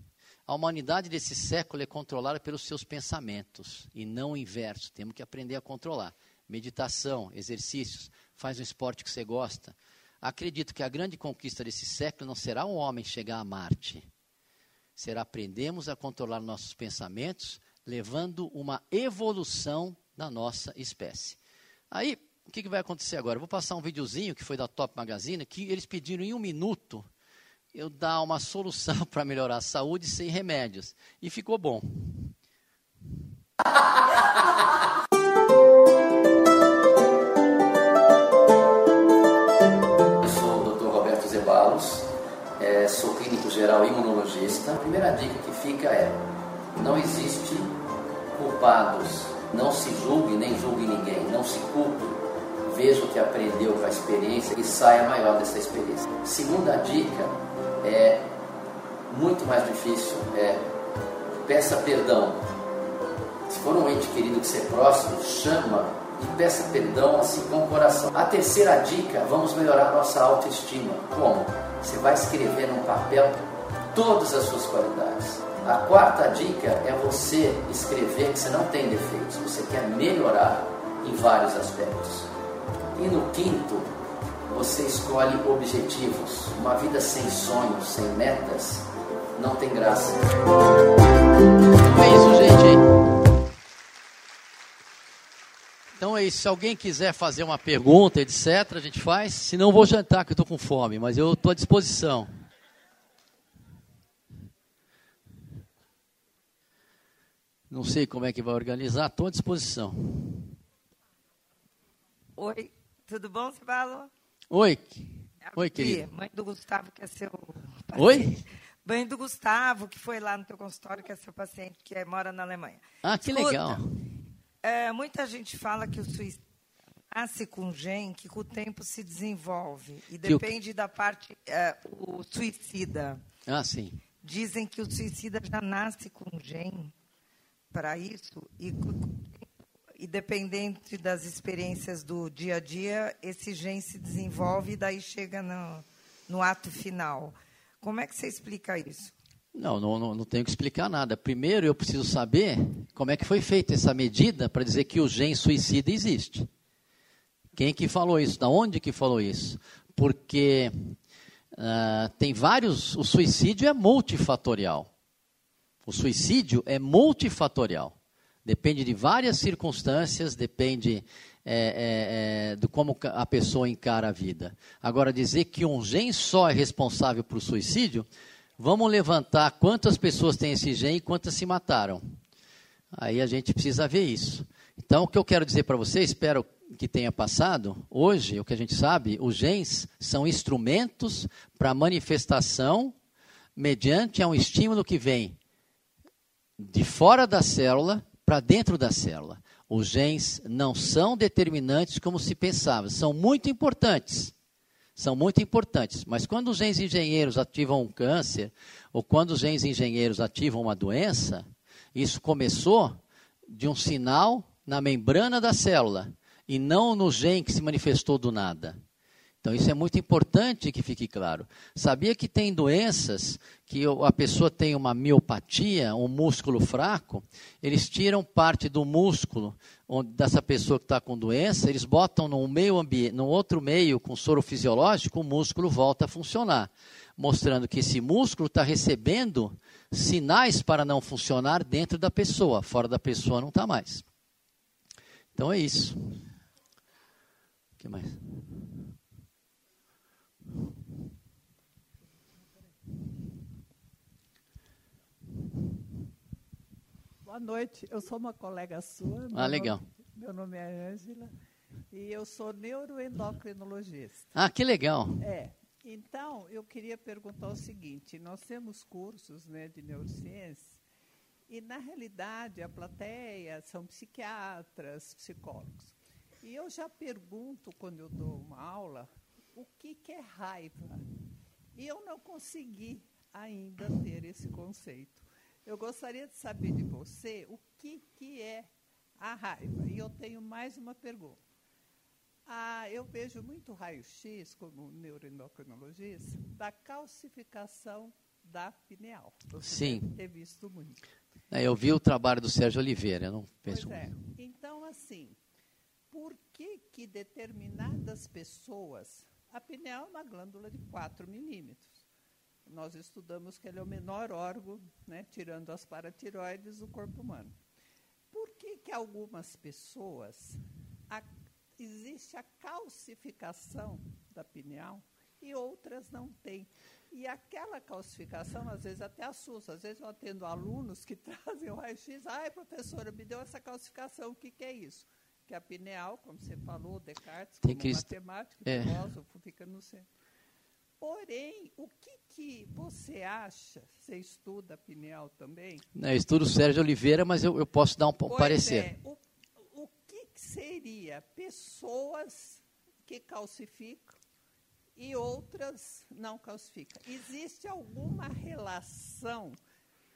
B: A humanidade desse século é controlada pelos seus pensamentos e não o inverso. Temos que aprender a controlar meditação, exercícios, faz um esporte que você gosta. Acredito que a grande conquista desse século não será um homem chegar a Marte. Será aprendermos a controlar nossos pensamentos, levando uma evolução da nossa espécie. Aí, o que, que vai acontecer agora? Eu vou passar um videozinho que foi da Top Magazine, que eles pediram em um minuto eu dar uma solução para melhorar a saúde sem remédios. E ficou bom.
D: aprendeu com a experiência e saia maior dessa experiência. Segunda dica é muito mais difícil, é peça perdão. Se for um ente querido que você é próximo, chama e peça perdão assim com o coração. A terceira dica, vamos melhorar nossa autoestima. Como? Você vai escrever num papel todas as suas qualidades. A quarta dica é você escrever que você não tem defeitos, você quer melhorar em vários aspectos. E no quinto, você escolhe objetivos. Uma vida sem sonhos, sem metas, não tem graça.
B: É isso, gente. Então é isso. Se alguém quiser fazer uma pergunta, etc., a gente faz. Se não, vou jantar, que eu estou com fome, mas eu estou à disposição. Não sei como é que vai organizar, estou à disposição.
E: Oi, tudo bom, Cibalo?
B: Oi.
E: É
B: Oi, querida.
E: Mãe do Gustavo, que é seu paciente.
B: Oi?
E: Mãe do Gustavo, que foi lá no teu consultório, que é seu paciente, que é, mora na Alemanha.
B: Ah, que
E: Escuta,
B: legal.
E: é, muita gente fala que o suicídio nasce com um gen que com o tempo se desenvolve. E
B: o-
E: depende da parte. é, o suicida.
B: Ah, sim.
E: Dizem que o suicida já nasce com um gen para isso. E, e dependente das experiências do dia a dia, esse gen se desenvolve e daí chega no, no ato final. Como é que você explica isso?
B: Não, não, não, tenho que explicar nada. Primeiro, eu preciso saber como é que foi feita essa medida para dizer que o gene suicida existe. Quem que falou isso? Da onde que falou isso? Porque ah, tem vários. O suicídio é multifatorial. O suicídio é multifatorial. Depende de várias circunstâncias, depende é, é, é, de como a pessoa encara a vida. Agora, dizer que um gene só é responsável por suicídio, vamos levantar quantas pessoas têm esse gene e quantas se mataram. Aí a gente precisa ver isso. Então, o que eu quero dizer para você, espero que tenha passado, hoje, o que a gente sabe, os genes são instrumentos para manifestação mediante a um estímulo que vem de fora da célula para dentro da célula. Os genes não são determinantes como se pensava, são muito importantes. São muito importantes, mas quando os genes engenheiros ativam um câncer, ou quando os genes engenheiros ativam uma doença, isso começou de um sinal na membrana da célula, e não no gene que se manifestou do nada. Então, isso é muito importante que fique claro. Sabia que tem doenças que a pessoa tem uma miopatia, um músculo fraco, eles tiram parte do músculo dessa pessoa que está com doença, eles botam num, meio ambiente, num outro meio com soro fisiológico, o músculo volta a funcionar, mostrando que esse músculo está recebendo sinais para não funcionar dentro da pessoa, fora da pessoa não está mais. Então é isso. O que mais?
F: Boa noite, eu sou uma colega sua. meu
B: Ah, legal.
F: nome- meu nome é Ângela e eu sou neuroendocrinologista.
B: Ah, que legal.
F: É, então eu queria perguntar o seguinte: nós temos cursos né, de neurociência e, na realidade, a plateia são psiquiatras, psicólogos. E eu já pergunto, quando eu dou uma aula, o que, que é raiva. E eu não consegui ainda ter esse conceito. Eu gostaria de saber de você o que, que é a raiva. E eu tenho mais uma pergunta. Ah, eu vejo muito raio-x, como neuroendocrinologista, da calcificação da pineal. Você
B: Sim.
F: deve ter visto muito.
B: É, Eu vi o trabalho do Sérgio Oliveira, não
F: Pois
B: penso.
F: é. Então, assim, por que que determinadas pessoas... A pineal é uma glândula de 4 milímetros. Nós estudamos que ele é o menor órgão, né, tirando as paratiroides, do corpo humano. algumas pessoas a, existe a calcificação da pineal e outras não têm. E aquela calcificação, às vezes, até assusta. Às vezes, eu atendo alunos que trazem o raio-x. Ai, professora, me deu essa calcificação. O que, que é isso? Que a pineal, como você falou, Descartes, como Crist... matemático, é. filósofo, fica no centro. Porém, o que, que você acha? Você estuda a pineal também?
B: Não, eu estudo Sérgio Oliveira, mas eu, eu posso dar um pois parecer.
F: É, o, o que seria pessoas que calcificam e outras não calcificam. Existe alguma relação,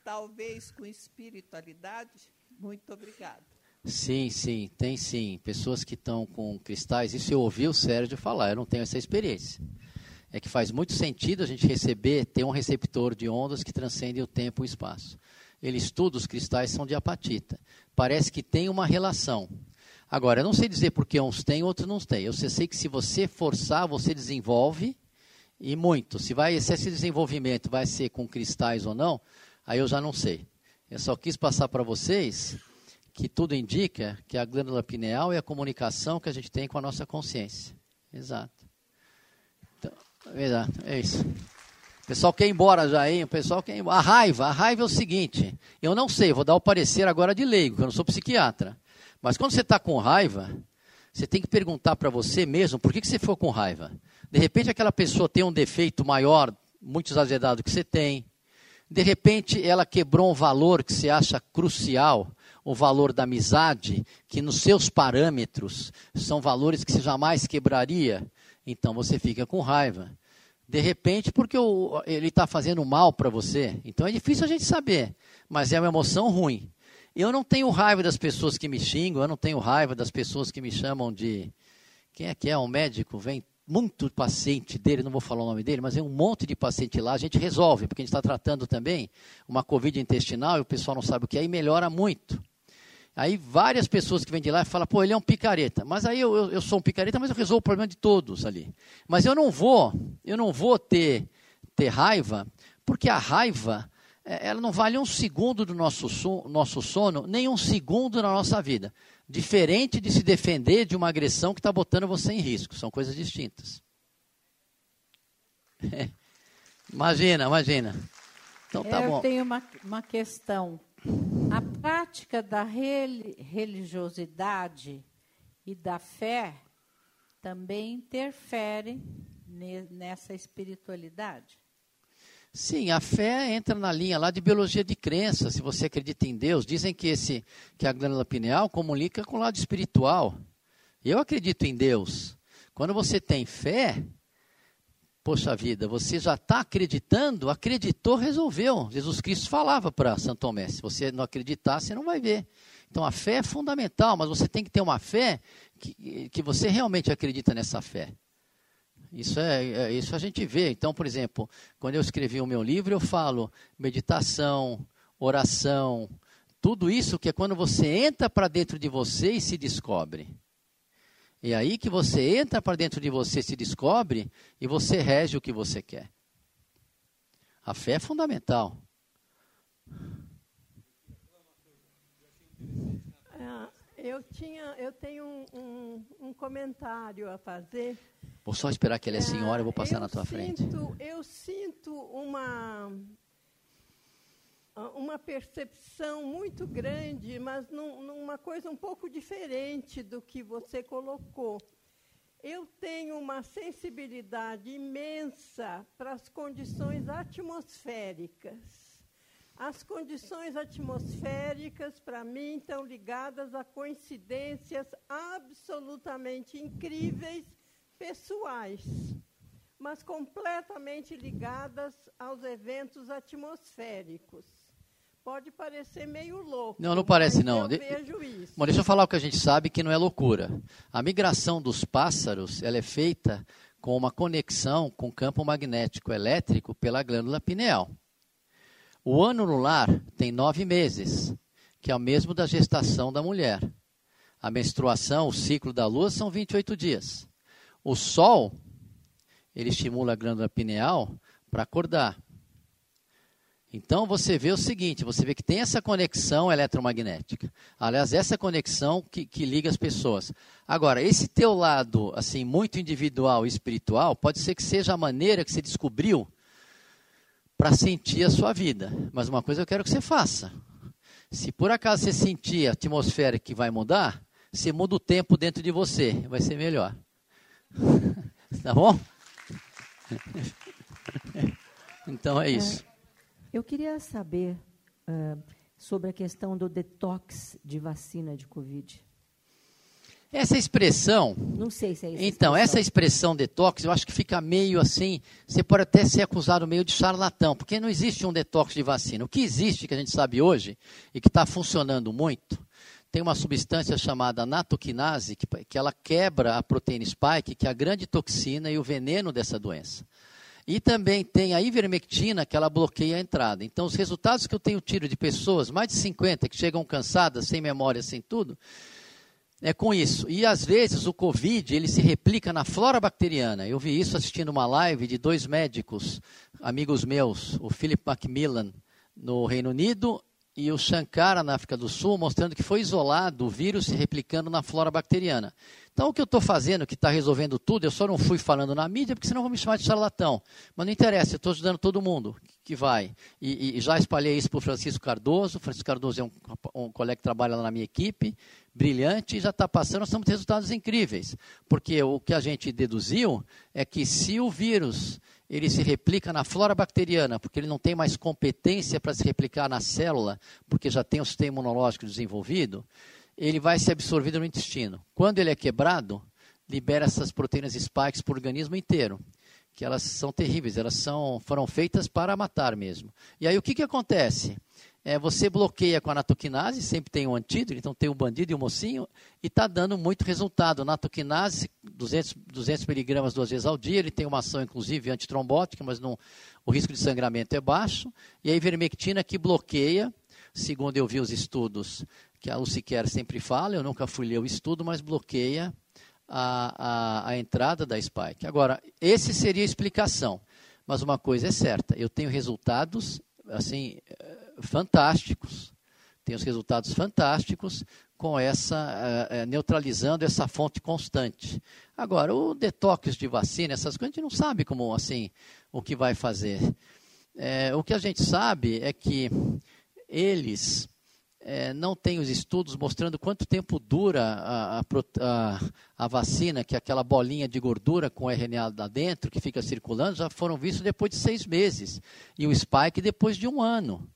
F: talvez, com espiritualidade? Muito obrigada.
B: Sim, sim, tem sim. Pessoas que estão com cristais, isso eu ouvi o Sérgio falar, eu não tenho essa experiência. É que faz muito sentido a gente receber, ter um receptor de ondas que transcende o tempo e o espaço. Ele estuda os cristais são de apatita. Parece que tem uma relação. Agora, eu não sei dizer porque uns têm, outros não têm. Eu sei que se você forçar, você desenvolve e muito. Se, vai, se esse desenvolvimento vai ser com cristais ou não, aí eu já não sei. Eu só quis passar para vocês que tudo indica que a glândula pineal é a comunicação que a gente tem com a nossa consciência. Exato. Então, exato, é isso. O pessoal quer ir embora já, hein? O pessoal quer ir embora. A raiva, a raiva é o seguinte, eu não sei, vou dar o parecer agora de leigo, que eu não sou psiquiatra. Mas quando você está com raiva, você tem que perguntar para você mesmo por que, que você ficou com raiva. De repente, aquela pessoa tem um defeito maior, muito exagerado que você tem. De repente, ela quebrou um valor que você acha crucial, o valor da amizade, que nos seus parâmetros são valores que você jamais quebraria. Então, você fica com raiva. De repente, porque ele está fazendo mal para você. Então, é difícil a gente saber, mas é uma emoção ruim. Eu não tenho raiva das pessoas que me xingam, eu não tenho raiva das pessoas que me chamam de. Quem é que é? Um médico? Vem muito paciente dele, não vou falar o nome dele, mas é um monte de paciente lá, a gente resolve, porque a gente está tratando também uma Covid intestinal e o pessoal não sabe o que é, e melhora muito. Aí várias pessoas que vêm de lá falam, pô, ele é um picareta. Mas aí eu, eu, eu, sou um picareta, mas eu resolvo o problema de todos ali. Mas eu não vou, eu não vou ter, ter raiva, porque a raiva é, ela não vale um segundo do nosso, nosso sono, nem um segundo na nossa vida. Diferente de se defender de uma agressão que está botando você em risco. São coisas distintas. É. Imagina, imagina. Então tá
G: Eu
B: bom.
G: tenho uma, uma questão. A prática da religiosidade e da fé também interfere nessa espiritualidade?
B: Sim, a fé entra na linha lá de biologia de crença. Se você acredita em Deus, dizem que esse que a glândula pineal comunica com o lado espiritual. Eu acredito em Deus. Quando você tem fé, poxa vida, você já está acreditando, acreditou, resolveu. Jesus Cristo falava para Santo Tomé: se você não acreditar, você não vai ver. Então a fé é fundamental, mas você tem que ter uma fé que, que você realmente acredita nessa fé. Isso, é, é, isso a gente vê. Então, por exemplo, quando eu escrevi o meu livro, eu falo meditação, oração, tudo isso que é quando você entra para dentro de você e se descobre. E aí que você entra para dentro de você, se descobre e você rege o que você quer. A fé é fundamental.
H: Eu, tinha, eu tenho um, um, um, comentário a fazer.
B: Vou só esperar que ela é senhora, eu vou passar eu na tua
H: sinto,
B: frente.
H: Eu sinto uma, uma percepção muito grande, mas num, numa coisa um pouco diferente do que você colocou. Eu tenho uma sensibilidade imensa para as condições atmosféricas. As condições atmosféricas, para mim, estão ligadas a coincidências absolutamente incríveis, pessoais, mas completamente ligadas aos eventos atmosféricos. Pode parecer meio louco.
B: Não, não parece não.
H: Eu de... vejo isso.
B: Bom, deixa eu falar o que a gente sabe que não é loucura. A migração dos pássaros, ela é feita com uma conexão com o campo magnético elétrico pela glândula pineal. O ano lunar tem nove meses, que é o mesmo da gestação da mulher. A menstruação, o ciclo da lua, são 28 dias. O sol, ele estimula a glândula pineal para acordar. Então você vê o seguinte, você vê que tem essa conexão eletromagnética. Aliás, essa conexão que, que liga as pessoas. Agora, esse teu lado, assim, muito individual e espiritual, pode ser que seja a maneira que você descobriu para sentir a sua vida. Mas uma coisa eu quero que você faça. Se por acaso você sentir a atmosfera que vai mudar, você muda o tempo dentro de você, vai ser melhor. tá bom? então é isso.
I: Eu queria saber uh, sobre a questão do detox de vacina de Covid.
B: Essa expressão.
I: Não sei se é
B: isso. Então, essa expressão detox, eu acho que fica meio assim. Você pode até ser acusado meio de charlatão, porque não existe um detox de vacina. O que existe, que a gente sabe hoje, e que está funcionando muito, tem uma substância chamada natoquinase, que, que ela quebra a proteína spike, que é a grande toxina e o veneno dessa doença. E também tem a ivermectina, que ela bloqueia a entrada. Então, os resultados que eu tenho tido de pessoas, mais de 50, que chegam cansadas, sem memória, sem tudo, é com isso. E às vezes o Covid, ele se replica na flora bacteriana. Eu vi isso assistindo uma live de dois médicos, amigos meus, o Philip Macmillan, no Reino Unido, e o Shankara, na África do Sul, mostrando que foi isolado o vírus se replicando na flora bacteriana. Então, o que eu estou fazendo, que está resolvendo tudo, eu só não fui falando na mídia, porque senão vão me chamar de charlatão. Mas não interessa, eu estou ajudando todo mundo que vai. E, e já espalhei isso para o Francisco Cardoso. O Francisco Cardoso é um, um, colega que trabalha lá na minha equipe, brilhante, e já está passando, nós estamos resultados incríveis. Porque o que a gente deduziu é que se o vírus ele se replica na flora bacteriana, porque ele não tem mais competência para se replicar na célula, porque já tem o sistema imunológico desenvolvido, ele vai ser absorvido no intestino. Quando ele é quebrado, libera essas proteínas spikes para o organismo inteiro, que elas são terríveis, elas são, foram feitas para matar mesmo. E aí o que, que acontece? É, você bloqueia com a natoquinase, sempre tem um antídoto, então tem um bandido e um mocinho, e está dando muito resultado. Natoquinase, 200, 200 miligramas duas vezes ao dia, ele tem uma ação inclusive antitrombótica, mas não, o risco de sangramento é baixo. E a ivermectina que bloqueia, segundo eu vi os estudos, que a Luciquer sempre fala, eu nunca fui ler o estudo, mas bloqueia a, a, a entrada da spike. Agora, esse seria a explicação, mas uma coisa é certa, eu tenho resultados assim fantásticos, tenho os resultados fantásticos com essa uh, neutralizando essa fonte constante. Agora, o detox de vacina, essas coisas a gente não sabe como assim o que vai fazer. É, o que a gente sabe é que eles é, não tem os estudos mostrando quanto tempo dura a, a, a, vacina, que é aquela bolinha de gordura com RNA lá dentro, que fica circulando, já foram vistos depois de seis meses. E o spike depois de um ano.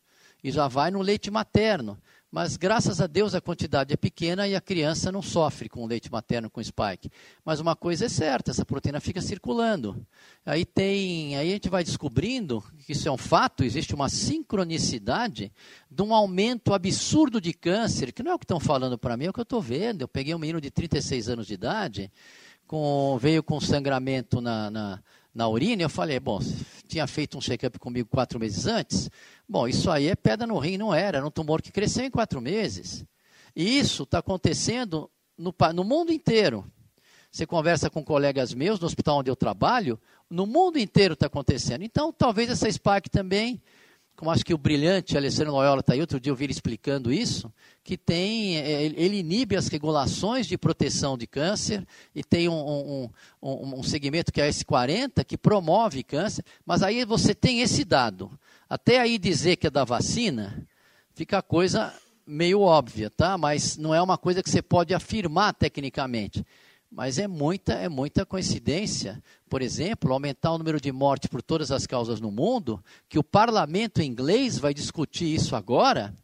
B: E já vai no leite materno. Mas graças a Deus a quantidade é pequena e a criança não sofre com leite materno com spike. Mas uma coisa é certa, essa proteína fica circulando. Aí tem, aí a gente vai descobrindo que isso é um fato, existe uma sincronicidade de um aumento absurdo de câncer, que não é o que estão falando para mim, é o que eu estou vendo. Eu peguei um menino de 36 anos de idade, com, veio com sangramento na, na na urina, eu falei, bom, tinha feito um check-up comigo quatro meses antes, bom, isso aí é pedra no rim, não era, era um tumor que cresceu em quatro meses. E isso está acontecendo no, no mundo inteiro. Você conversa com colegas meus no hospital onde eu trabalho, no mundo inteiro está acontecendo. Então, talvez essa SPAC também como acho que o brilhante Alessandro Loyola está aí, outro dia eu vi ele explicando isso, que tem, é, ele inibe as regulações de proteção de câncer e tem um, um, um, um segmento que é S40 que promove câncer, mas aí você tem esse dado. Até aí dizer que é da vacina, fica a coisa meio óbvia, tá? Mas não é uma coisa que você pode afirmar tecnicamente. Mas é muita, é muita coincidência, por exemplo, aumentar o número de mortes por todas as causas no mundo, que o parlamento inglês vai discutir isso agora,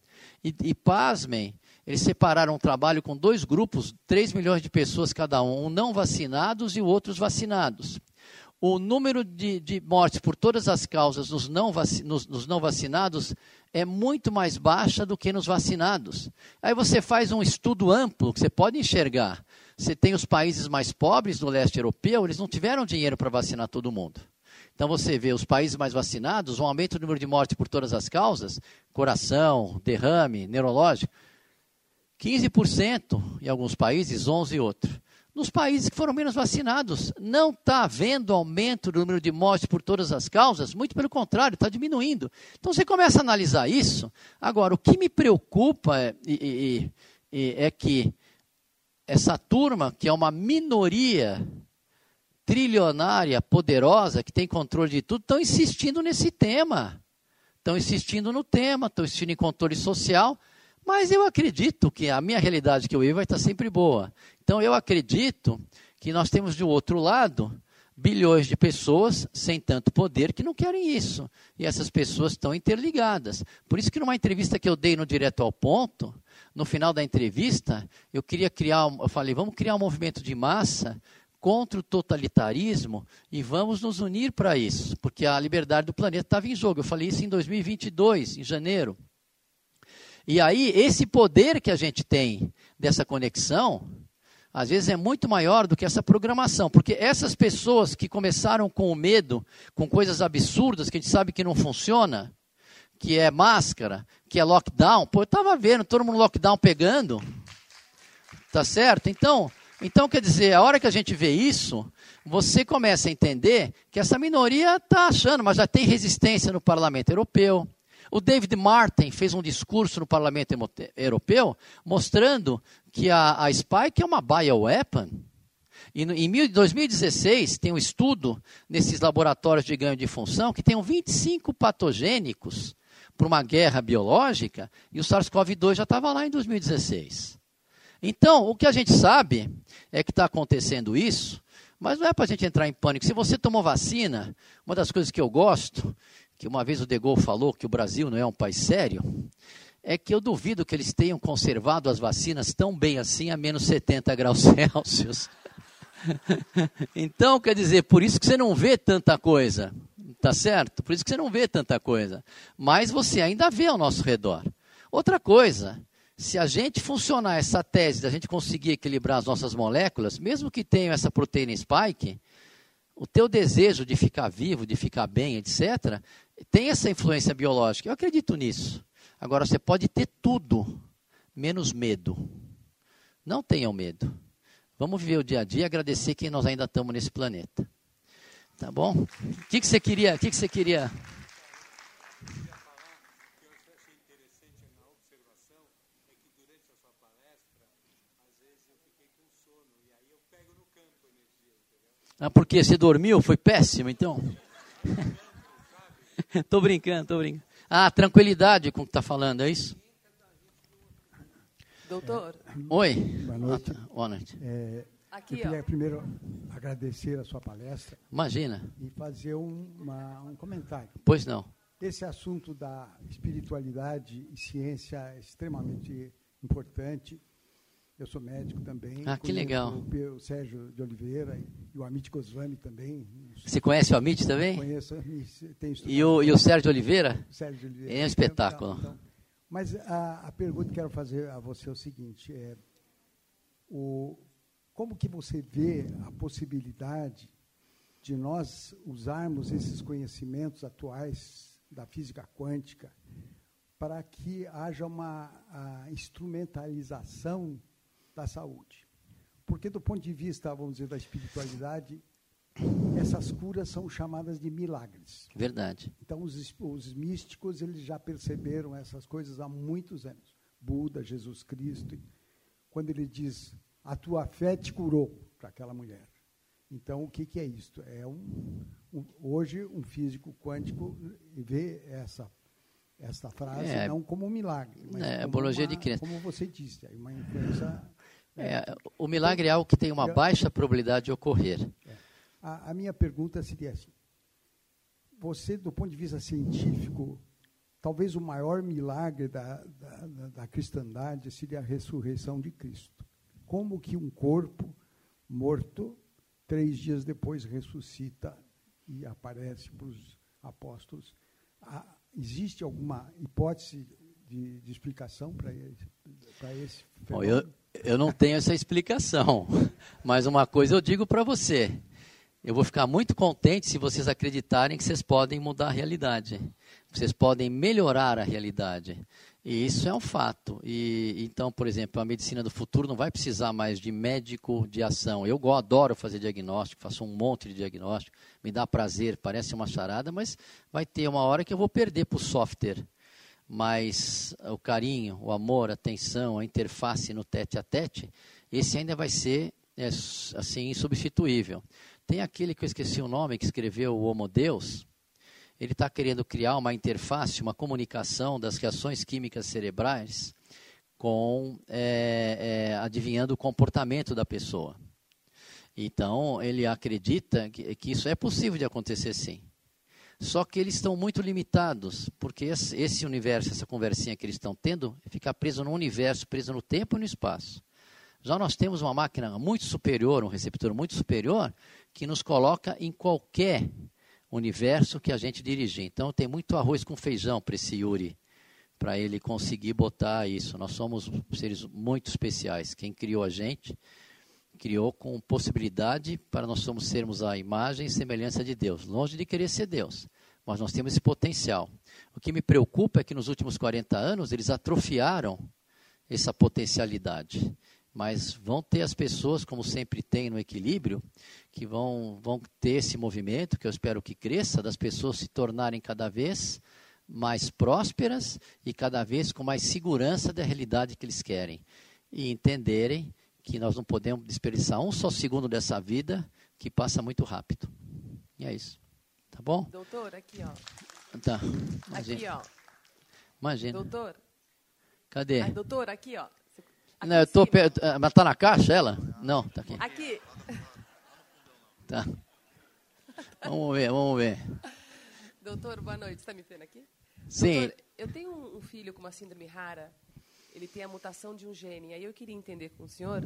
B: e, e pasmem, eles separaram um trabalho com dois grupos, 3 milhões de pessoas cada um, um não vacinados e outros vacinados. O número de, de mortes por todas as causas nos não, nos, nos não vacinados é muito mais baixa do que nos vacinados. Aí você faz um estudo amplo, que você pode enxergar você tem os países mais pobres do leste europeu, eles não tiveram dinheiro para vacinar todo mundo. Então você vê os países mais vacinados, um aumento do número de mortes por todas as causas, coração, derrame, neurológico, 15% em alguns países, 11 em outros. nos países que foram menos vacinados. Não está havendo aumento do número de mortes por todas as causas, muito pelo contrário, está diminuindo. Então você começa a analisar isso. Agora, o que me preocupa é, é, é, é que essa turma, que é uma minoria trilionária, poderosa, que tem controle de tudo, estão insistindo nesse tema. Estão insistindo no tema, estão insistindo em controle social, mas eu acredito que a minha realidade que eu vivo vai estar sempre boa. Então eu acredito que nós temos do outro lado bilhões de pessoas sem tanto poder que não querem isso. E essas pessoas estão interligadas. Por isso que numa entrevista que eu dei no Direto ao Ponto, no final da entrevista, eu queria criar, eu falei, vamos criar um movimento de massa contra o totalitarismo e vamos nos unir para isso, porque a liberdade do planeta estava em jogo. Eu falei isso em 2022, em janeiro. E aí, esse poder que a gente tem dessa conexão, às vezes é muito maior do que essa programação, porque essas pessoas que começaram com o medo, com coisas absurdas que a gente sabe que não funciona, que é máscara, que é lockdown, pô, eu estava vendo todo mundo lockdown pegando, tá certo? Então, então, quer dizer, a hora que a gente vê isso, você começa a entender que essa minoria está achando, mas já tem resistência no parlamento europeu. O David Martin fez um discurso no parlamento europeu mostrando que a, a Spike é uma bioweapon. E no, em 2016, tem um estudo nesses laboratórios de ganho de função que tem 25 patogênicos para uma guerra biológica, e o SARS-CoV-2 já estava lá em 2016. Então, o que a gente sabe é que está acontecendo isso, mas não é para a gente entrar em pânico. Se você tomou vacina, uma das coisas que eu gosto, que uma vez o De Gaulle falou que o Brasil não é um país sério, é que eu duvido que eles tenham conservado as vacinas tão bem assim a menos 70 graus Celsius. então, quer dizer, por isso que você não vê tanta coisa, tá certo? Por isso que você não vê tanta coisa. Mas você ainda vê ao nosso redor. Outra coisa, se a gente funcionar essa tese da gente conseguir equilibrar as nossas moléculas, mesmo que tenham essa proteína spike, o teu desejo de ficar vivo, de ficar bem, etc., tem essa influência biológica. Eu acredito nisso. Agora, você pode ter tudo, menos medo. Não tenham medo. Vamos viver o dia a dia e agradecer que nós ainda estamos nesse planeta. Tá bom? O que, que você queria? O que, que você queria? Ah, porque você dormiu? Foi péssimo, então? tô brincando, tô brincando. Ah, tranquilidade com o que está falando, é isso?
J: Doutor.
B: Oi.
K: Boa noite.
B: Ah, boa noite.
K: É, Aqui, eu queria ó. primeiro agradecer a sua palestra.
B: Imagina.
K: E fazer um, uma, um comentário.
B: Pois não.
K: Esse assunto da espiritualidade e ciência é extremamente importante eu sou médico também.
B: Ah, que legal.
K: O, o Sérgio de Oliveira e o Amit Goswami também.
B: Você conhece o Amit também?
K: Conheço. Tenho
B: e, o, e o Sérgio de Oliveira?
K: Sérgio de Oliveira.
B: É um espetáculo.
K: Então, então, mas a, a pergunta que quero fazer a você é o seguinte: é, o, como que você vê a possibilidade de nós usarmos esses conhecimentos atuais da física quântica para que haja uma instrumentalização da saúde. Porque, do ponto de vista, vamos dizer, da espiritualidade, essas curas são chamadas de milagres.
B: Verdade.
K: Então, os, os místicos eles já perceberam essas coisas há muitos anos. Buda, Jesus Cristo, quando ele diz: a tua fé te curou para aquela mulher. Então, o que, que é isto? É um, um, hoje um físico quântico vê essa essa frase é, não como um milagre, mas
B: é,
K: como,
B: uma,
K: de crença. como você disse, uma influência
B: é, o milagre é algo que tem uma baixa probabilidade de ocorrer. É.
K: A, a, minha pergunta seria assim: você, do ponto de vista científico, talvez o maior milagre da, da, da cristandade seria a ressurreição de Cristo. Como que um corpo morto, três dias depois, ressuscita e aparece para os apóstolos? existe alguma hipótese de, de explicação para esse, esse fenômeno?
B: Bom, eu, eu não tenho essa explicação, mas uma coisa eu digo para você. Eu vou ficar muito contente se vocês acreditarem que vocês podem mudar a realidade. Vocês podem melhorar a realidade. E isso é um fato. E então, por exemplo, a medicina do futuro não vai precisar mais de médico de ação. Eu adoro fazer diagnóstico, faço um monte de diagnóstico, me dá prazer, parece uma charada, mas vai ter uma hora que eu vou perder para o software. Mas o carinho, o amor, a atenção, a interface no tete a tete, esse ainda vai ser é, assim insubstituível. Tem aquele que eu esqueci o nome que escreveu o Homo Deus, ele está querendo criar uma interface, uma comunicação das reações químicas cerebrais com é, é, adivinhando o comportamento da pessoa. Então, ele acredita que, que, isso é possível de acontecer sim. Só que eles estão muito limitados, porque esse universo, essa conversinha que eles estão tendo, fica preso no universo, preso no tempo e no espaço. Já nós temos uma máquina muito superior, um receptor muito superior, que nos coloca em qualquer universo que a gente dirigir. Então tem muito arroz com feijão para esse Yuri, para ele conseguir botar isso. Nós somos seres muito especiais. Quem criou a gente criou com possibilidade para nós somos sermos a imagem e semelhança de Deus, longe de querer ser Deus, mas nós temos esse potencial. O que me preocupa é que nos últimos 40 anos eles atrofiaram essa potencialidade mas vão ter as pessoas, como sempre tem no equilíbrio, que vão, vão ter esse movimento, que eu espero que cresça, das pessoas se tornarem cada vez mais prósperas e cada vez com mais segurança da realidade que eles querem. E entenderem que nós não podemos desperdiçar um só segundo dessa vida, que passa muito rápido. E é isso. Tá bom?
J: Doutor, aqui, ó.
B: Tá.
J: Imagina. Aqui, ó.
B: Imagina.
J: Doutor.
B: Cadê?
J: Ai, doutor, aqui, ó.
B: Não, eu tô perto. Ah, mas tá na caixa ela? Não, tá aqui.
J: Aqui.
B: Tá. Vamos ver, vamos ver.
J: Doutor, boa noite. Está me vendo aqui?
B: Sim.
J: Doutor, eu tenho um filho com uma síndrome rara. Ele tem a mutação de um gene. Aí eu queria entender com o senhor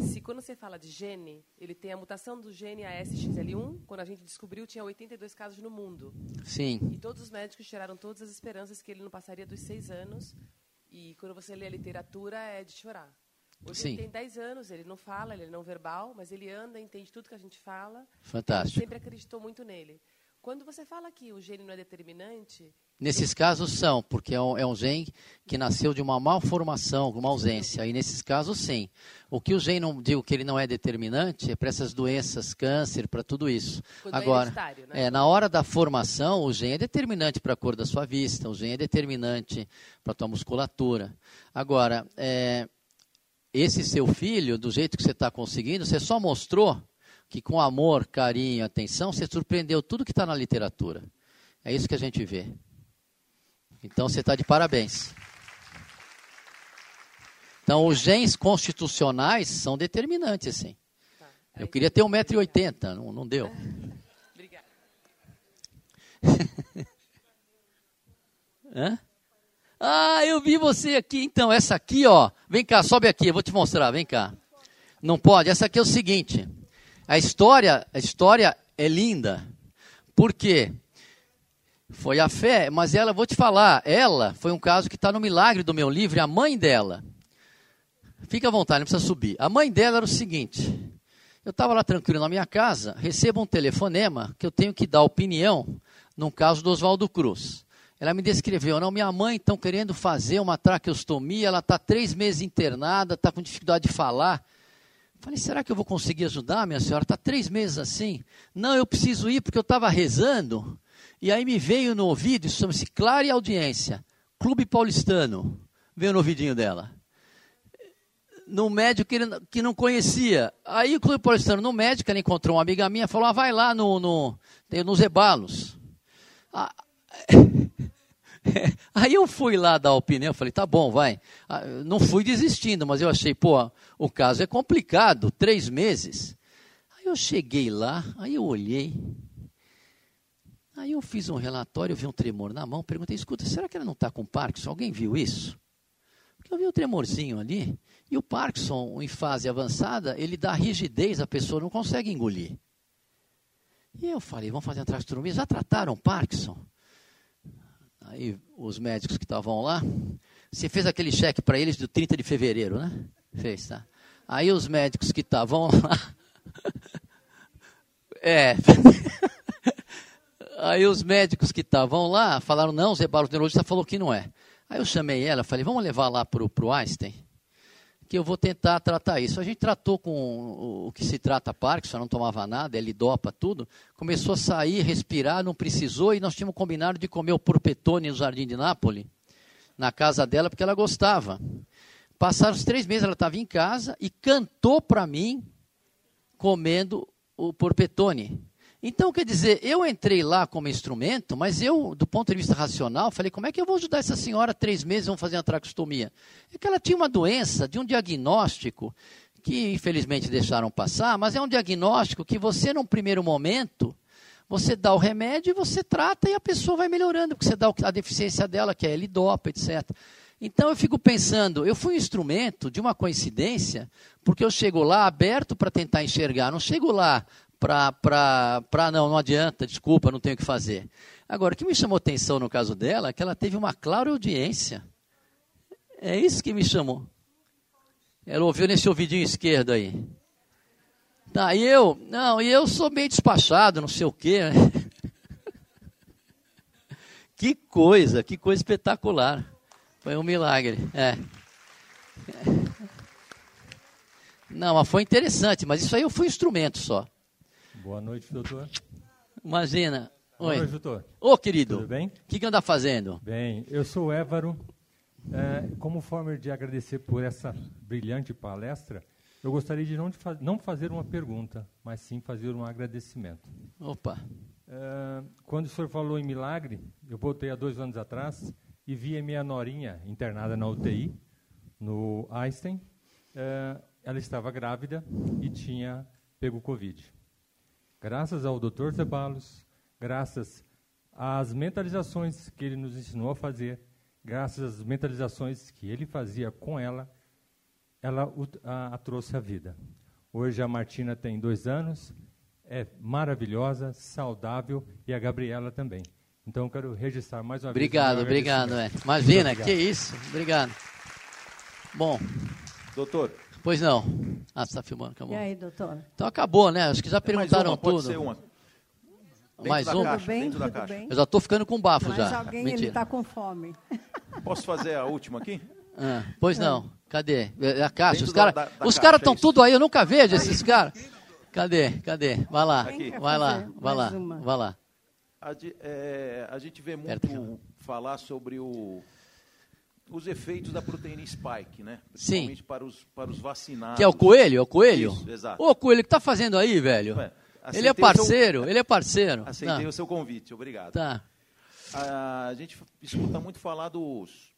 J: se quando você fala de gene, ele tem a mutação do gene ASXL1. Quando a gente descobriu, tinha 82 casos no mundo.
B: Sim.
J: E todos os médicos tiraram todas as esperanças que ele não passaria dos seis anos e quando você lê a literatura, é de chorar. Hoje Sim. ele tem 10 anos, ele não fala, ele é não verbal, mas ele anda, entende tudo que a gente fala.
B: Fantástico.
J: Sempre acreditou muito nele. Quando você fala que o gene não é determinante.
B: Nesses casos são, porque é um, é um gene que nasceu de uma malformação, uma ausência. E nesses casos, sim. O que o gene não digo que ele não é determinante é para essas doenças, câncer, para tudo isso.
J: Quando é
B: Agora,
J: é,
B: né? é, na hora da formação, o gene é determinante para a cor da sua vista, o gene é determinante para a tua musculatura. Agora, é, esse seu filho, do jeito que você está conseguindo, você só mostrou que com amor, carinho, atenção, você surpreendeu tudo que está na literatura. É isso que a gente vê. Então você está de parabéns. Então os genes constitucionais são determinantes, sim. Tá. Eu queria ter 1,80m, não, não deu.
J: Obrigada.
B: Hã? Ah, eu vi você aqui. Então, essa aqui, ó. Vem cá, sobe aqui, eu vou te mostrar, vem cá. Não pode. Essa aqui é o seguinte. A história, a história é linda. Por quê? Foi a fé, mas ela, vou te falar, ela foi um caso que está no milagre do meu livro, a mãe dela. Fica à vontade, não precisa subir. A mãe dela era o seguinte: eu estava lá tranquilo na minha casa, recebo um telefonema que eu tenho que dar opinião num caso do Oswaldo Cruz. Ela me descreveu, não, minha mãe estão querendo fazer uma traqueostomia, ela está três meses internada, está com dificuldade de falar. Falei, será que eu vou conseguir ajudar, minha senhora? Está três meses assim. Não, eu preciso ir porque eu estava rezando. E aí me veio no ouvido, isso chama-se Clara e Audiência. Clube Paulistano. Veio no ouvidinho dela. No médico que, ele, que não conhecia. Aí o Clube Paulistano, no médico, ela encontrou uma amiga minha, falou, ah, vai lá no, no, nos Ebalos. Ah, Aí eu fui lá dar opinião, falei, tá bom, vai. Ah, não fui desistindo, mas eu achei, pô, o caso é complicado, três meses. Aí eu cheguei lá, aí eu olhei, aí eu fiz um relatório, eu vi um tremor na mão, perguntei, escuta, será que ela não está com Parkinson? Alguém viu isso? Porque eu vi um tremorzinho ali, e o Parkinson, em fase avançada, ele dá rigidez, a pessoa não consegue engolir. E eu falei, vamos fazer uma tracheotomia, já trataram Parkinson? Aí os médicos que estavam lá, você fez aquele cheque para eles do 30 de fevereiro, né? Fez, tá? Aí os médicos que estavam lá, é, Aí os médicos que estavam lá falaram, não, o Zé Barros, o neurologista falou que não é. Aí eu chamei ela, falei, vamos levar lá para o Einstein, que eu vou tentar tratar isso. A gente tratou com o que se trata Parkinson, não tomava nada, ele dopa tudo. Começou a sair, respirar, não precisou, e nós tínhamos combinado de comer o porpetone no Jardim de Nápoles, na casa dela, porque ela gostava. Passaram os três meses, ela estava em casa e cantou para mim, comendo o porpetone. Então, quer dizer, eu entrei lá como instrumento, mas eu, do ponto de vista racional, falei, como é que eu vou ajudar essa senhora três meses vão fazer uma tracostomia? É que ela tinha uma doença de um diagnóstico que infelizmente deixaram passar, mas é um diagnóstico que você, num primeiro momento, você dá o remédio e você trata e a pessoa vai melhorando, porque você dá a deficiência dela, que é L-DOPA, etc. Então eu fico pensando, eu fui um instrumento de uma coincidência, porque eu chego lá aberto para tentar enxergar, não chego lá para não, não adianta, desculpa, não tenho o que fazer. Agora, o que me chamou atenção no caso dela é que ela teve uma clara audiência. É isso que me chamou. Ela ouviu nesse ouvidinho esquerdo aí. Tá, e eu, não, e eu sou meio despachado, não sei o quê. que coisa, que coisa espetacular. Foi um milagre, é. Não, mas foi interessante, mas isso aí eu fui instrumento só.
L: Boa noite, doutor.
B: Imagina.
L: Boa Oi. noite, doutor.
B: Ô, querido.
L: Tudo bem?
B: O que, que anda fazendo?
L: Bem, eu sou o Évaro. É, como forma de agradecer por essa brilhante palestra, eu gostaria de não, de fa não fazer uma pergunta, mas sim fazer um agradecimento.
B: Opa.
L: É, quando o senhor falou em milagre, eu voltei há dois anos atrás e vi a minha norinha internada na UTI, no Einstein. É, ela estava grávida e tinha pego Covid graças ao Dr. Zebalos, graças às mentalizações que ele nos ensinou a fazer, graças às mentalizações que ele fazia com ela, ela a, a trouxe à vida. Hoje a Martina tem dois anos, é maravilhosa, saudável e a Gabriela também. Então eu quero registrar mais uma
B: obrigado,
L: vez.
B: Obrigado, obrigado. É. Imagina, que isso. Obrigado. Bom.
M: Doutor,
B: Pois não. Ah, você está filmando, acabou.
G: E aí, doutor?
B: Então acabou, né? Acho que já perguntaram
M: uma,
B: tudo.
M: Pode ser uma.
B: Mais uma?
M: Caixa, bem, tudo bem?
B: Eu já estou ficando com bafo
G: Mas
B: já.
G: alguém Mentira. ele está com fome.
M: Posso fazer a última aqui?
B: Ah, pois não. Cadê? É a caixa. Dentro os caras os cara estão é tudo aí, eu nunca vejo esses caras. Cadê? Cadê? Vai lá. Vai lá, vai lá, vai lá.
M: A, é, a gente vê muito falar sobre o os efeitos da proteína spike, né?
B: Principalmente
M: Sim. para os, para os vacinados.
B: Que é o coelho? É o coelho?
M: Isso, exato.
B: Ô, coelho, o que tá fazendo aí, velho? Ele é parceiro, seu... ele é parceiro.
M: Aceitei tá. o seu convite, obrigado.
B: Tá.
M: A, a gente escuta muito falar dos,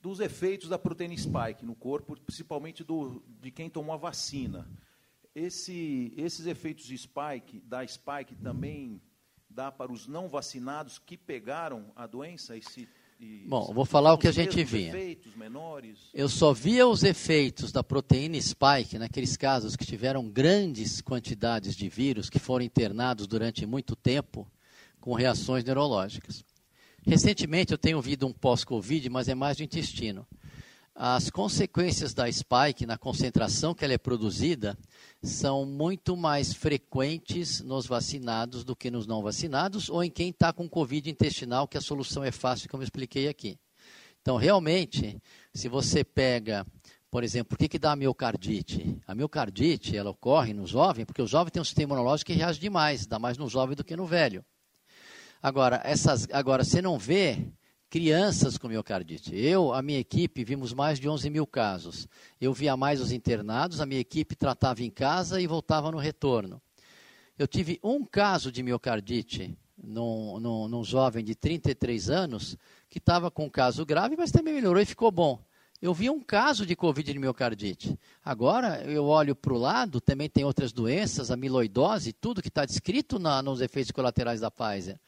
M: dos efeitos da proteína spike no corpo, principalmente do, de quem tomou a vacina. Esse, esses efeitos de spike, da spike também dá para os não vacinados que pegaram a doença? Esse
B: Bom, vou falar o que a gente via. Eu só via os efeitos da proteína spike naqueles casos que tiveram grandes quantidades de vírus que foram internados durante muito tempo com reações neurológicas. Recentemente eu tenho ouvido um pós-Covid, mas é mais do intestino as consequências da spike na concentração que ela é produzida são muito mais frequentes nos vacinados do que nos não vacinados ou em quem está com Covid intestinal, que a solução é fácil, como eu expliquei aqui. Então, realmente, se você pega, por exemplo, por que, que dá a miocardite? A miocardite ela ocorre no jovem porque o jovem tem um sistema imunológico que reage demais, dá mais no jovem do que no velho. Agora, essas, agora você não vê crianças com miocardite. Eu, a minha equipe, vimos mais de 11 mil casos. Eu via mais os internados, a minha equipe tratava em casa e voltava no retorno. Eu tive um caso de miocardite num, num, num jovem de 33 anos que estava com um caso grave, mas também melhorou e ficou bom. Eu vi um caso de Covid de miocardite. Agora, eu olho para o lado, também tem outras doenças, amiloidose, tudo que está descrito na, nos efeitos colaterais da Pfizer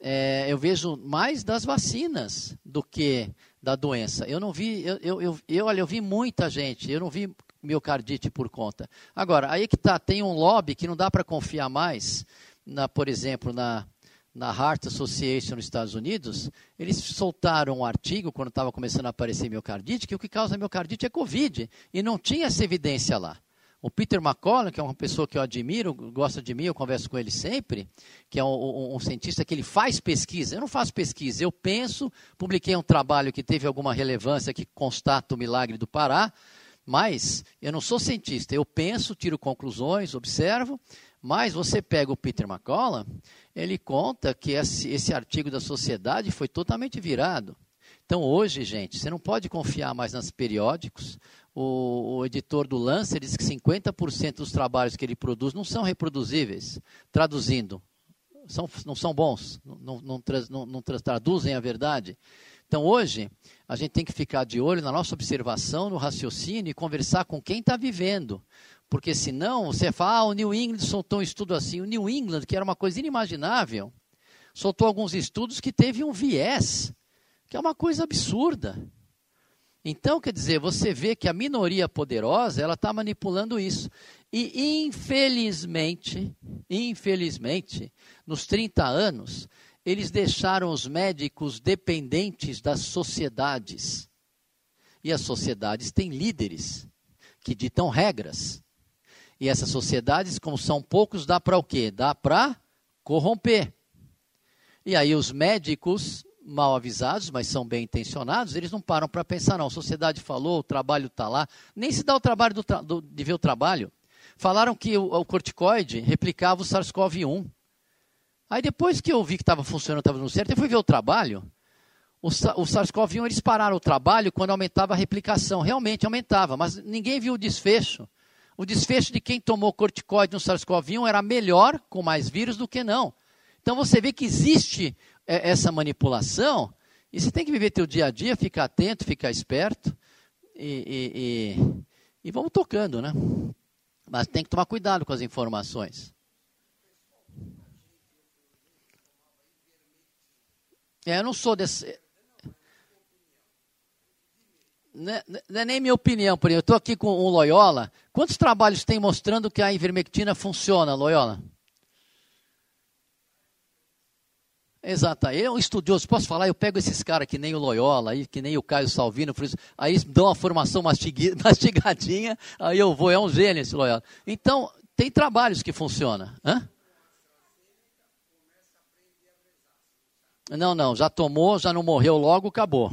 B: é, eu vejo mais das vacinas do que da doença. Eu não vi, eu, eu, eu, eu, olha, eu vi muita gente, eu não vi miocardite por conta. Agora, aí que tá, tem um lobby que não dá para confiar mais, na, por exemplo, na, na Heart Association nos Estados Unidos, eles soltaram um artigo quando estava começando a aparecer miocardite, que o que causa miocardite é Covid, e não tinha essa evidência lá. O Peter McCollum, que é uma pessoa que eu admiro, gosta de mim, eu converso com ele sempre, que é um, um, um, cientista que ele faz pesquisa. Eu não faço pesquisa, eu penso, publiquei um trabalho que teve alguma relevância, que constata o milagre do Pará, mas eu não sou cientista, eu penso, tiro conclusões, observo, mas você pega o Peter McCollum, ele conta que esse, esse artigo da sociedade foi totalmente virado. Então, hoje, gente, você não pode confiar mais nos periódicos. O, o editor do Lancer diz que 50% dos trabalhos que ele produz não são reproduzíveis. Traduzindo, são, não são bons, não, não, não, não traduzem a verdade. Então, hoje, a gente tem que ficar de olho na nossa observação, no raciocínio e conversar com quem está vivendo. Porque senão você fala, ah, o New England soltou um estudo assim. O New England, que era uma coisa inimaginável, soltou alguns estudos que teve um viés que é uma coisa absurda. Então, quer dizer, você vê que a minoria poderosa, ela está manipulando isso. E, infelizmente, infelizmente, nos 30 anos, eles deixaram os médicos dependentes das sociedades. E as sociedades têm líderes que ditam regras. E essas sociedades, como são poucos, dá para o quê? Dá para corromper. E aí os médicos mal avisados, mas são bem intencionados, eles não param para pensar, não. A sociedade falou, o trabalho está lá. Nem se dá o trabalho do tra do, de ver o trabalho. Falaram que o, o corticoide replicava o SARS-CoV-1. Aí depois que eu vi que estava funcionando, estava dando certo, eu fui ver o trabalho. O, o SARS-CoV-1 eles pararam o trabalho quando aumentava a replicação. Realmente aumentava, mas ninguém viu o desfecho. O desfecho de quem tomou corticoide no SARS-CoV-1 era melhor com mais vírus do que não. Então você vê que existe essa manipulação, e você tem que viver teu dia a dia, ficar atento, ficar esperto, e, e, e, e vamos tocando, né? Mas tem que tomar cuidado com as informações. É, eu não sou desse. Não é, não é nem minha opinião, por exemplo. Eu estou aqui com o Loyola. Quantos trabalhos tem mostrando que a ivermectina funciona, Loyola? Exato, ele é um estudioso, posso falar, eu pego esses caras que nem o Loyola, que nem o Caio Salvino, aí dão uma formação mastigadinha, aí eu vou, é um gênio esse Loyola. Então, tem trabalhos que funcionam. Hã? Não, não, já tomou, já não morreu logo, acabou.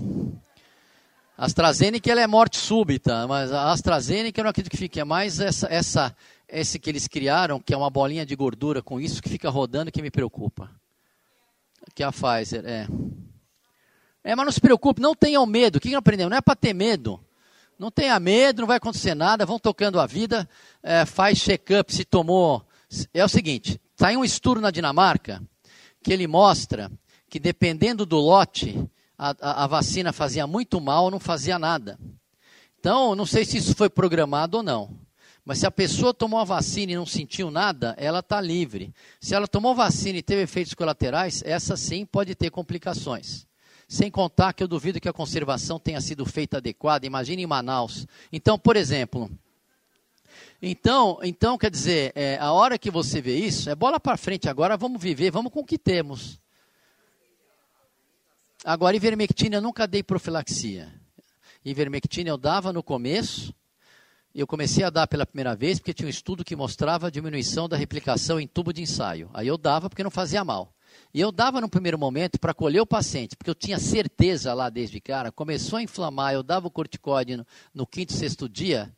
B: A AstraZeneca ela é morte súbita, mas a AstraZeneca eu não acredito que fique, é mais essa, essa, esse que eles criaram, que é uma bolinha de gordura com isso que fica rodando que me preocupa que a Pfizer, é. É, mas não se preocupe, não tenham medo. O que aprendemos? Não é para ter medo. Não tenha medo, não vai acontecer nada, vão tocando a vida, é, faz check-up se tomou. É o seguinte: está em um estudo na Dinamarca que ele mostra que dependendo do lote, a, a, a vacina fazia muito mal ou não fazia nada. Então, não sei se isso foi programado ou não. Mas se a pessoa tomou a vacina e não sentiu nada, ela está livre. Se ela tomou vacina e teve efeitos colaterais, essa sim pode ter complicações. Sem contar que eu duvido que a conservação tenha sido feita adequada. Imagine em Manaus. Então, por exemplo, então, então quer dizer, é, a hora que você vê isso, é bola para frente agora, vamos viver, vamos com o que temos. Agora, ivermectina eu nunca dei profilaxia. Ivermectina eu dava no começo, eu comecei a dar pela primeira vez porque tinha um estudo que mostrava a diminuição da replicação em tubo de ensaio. Aí eu dava porque não fazia mal. E eu dava no primeiro momento para colher o paciente, porque eu tinha certeza lá desde cara, começou a inflamar, eu dava o corticóide no, no quinto, sexto dia,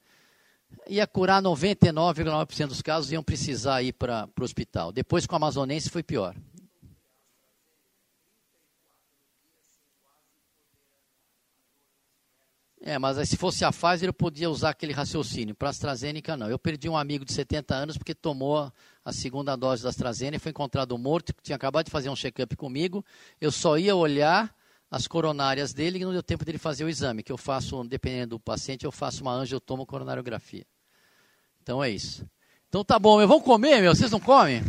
B: ia curar 99,9% dos casos, iam precisar ir para o hospital. Depois com a amazonense foi pior. É, mas se fosse a Pfizer, eu podia usar aquele raciocínio. Para a AstraZeneca, não. Eu perdi um amigo de 70 anos porque tomou a segunda dose da AstraZeneca, foi encontrado morto, tinha acabado de fazer um check-up comigo. Eu só ia olhar as coronárias dele e não deu tempo dele fazer o exame, que eu faço, dependendo do paciente, eu faço uma angiotomo coronariografia. Então é isso. Então tá bom, meu. Vamos comer, meu? Vocês não comem?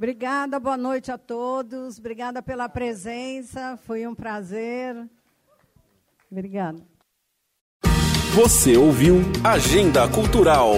N: Obrigada, boa noite a todos. Obrigada pela presença, foi um prazer. Obrigada.
A: Você ouviu Agenda Cultural.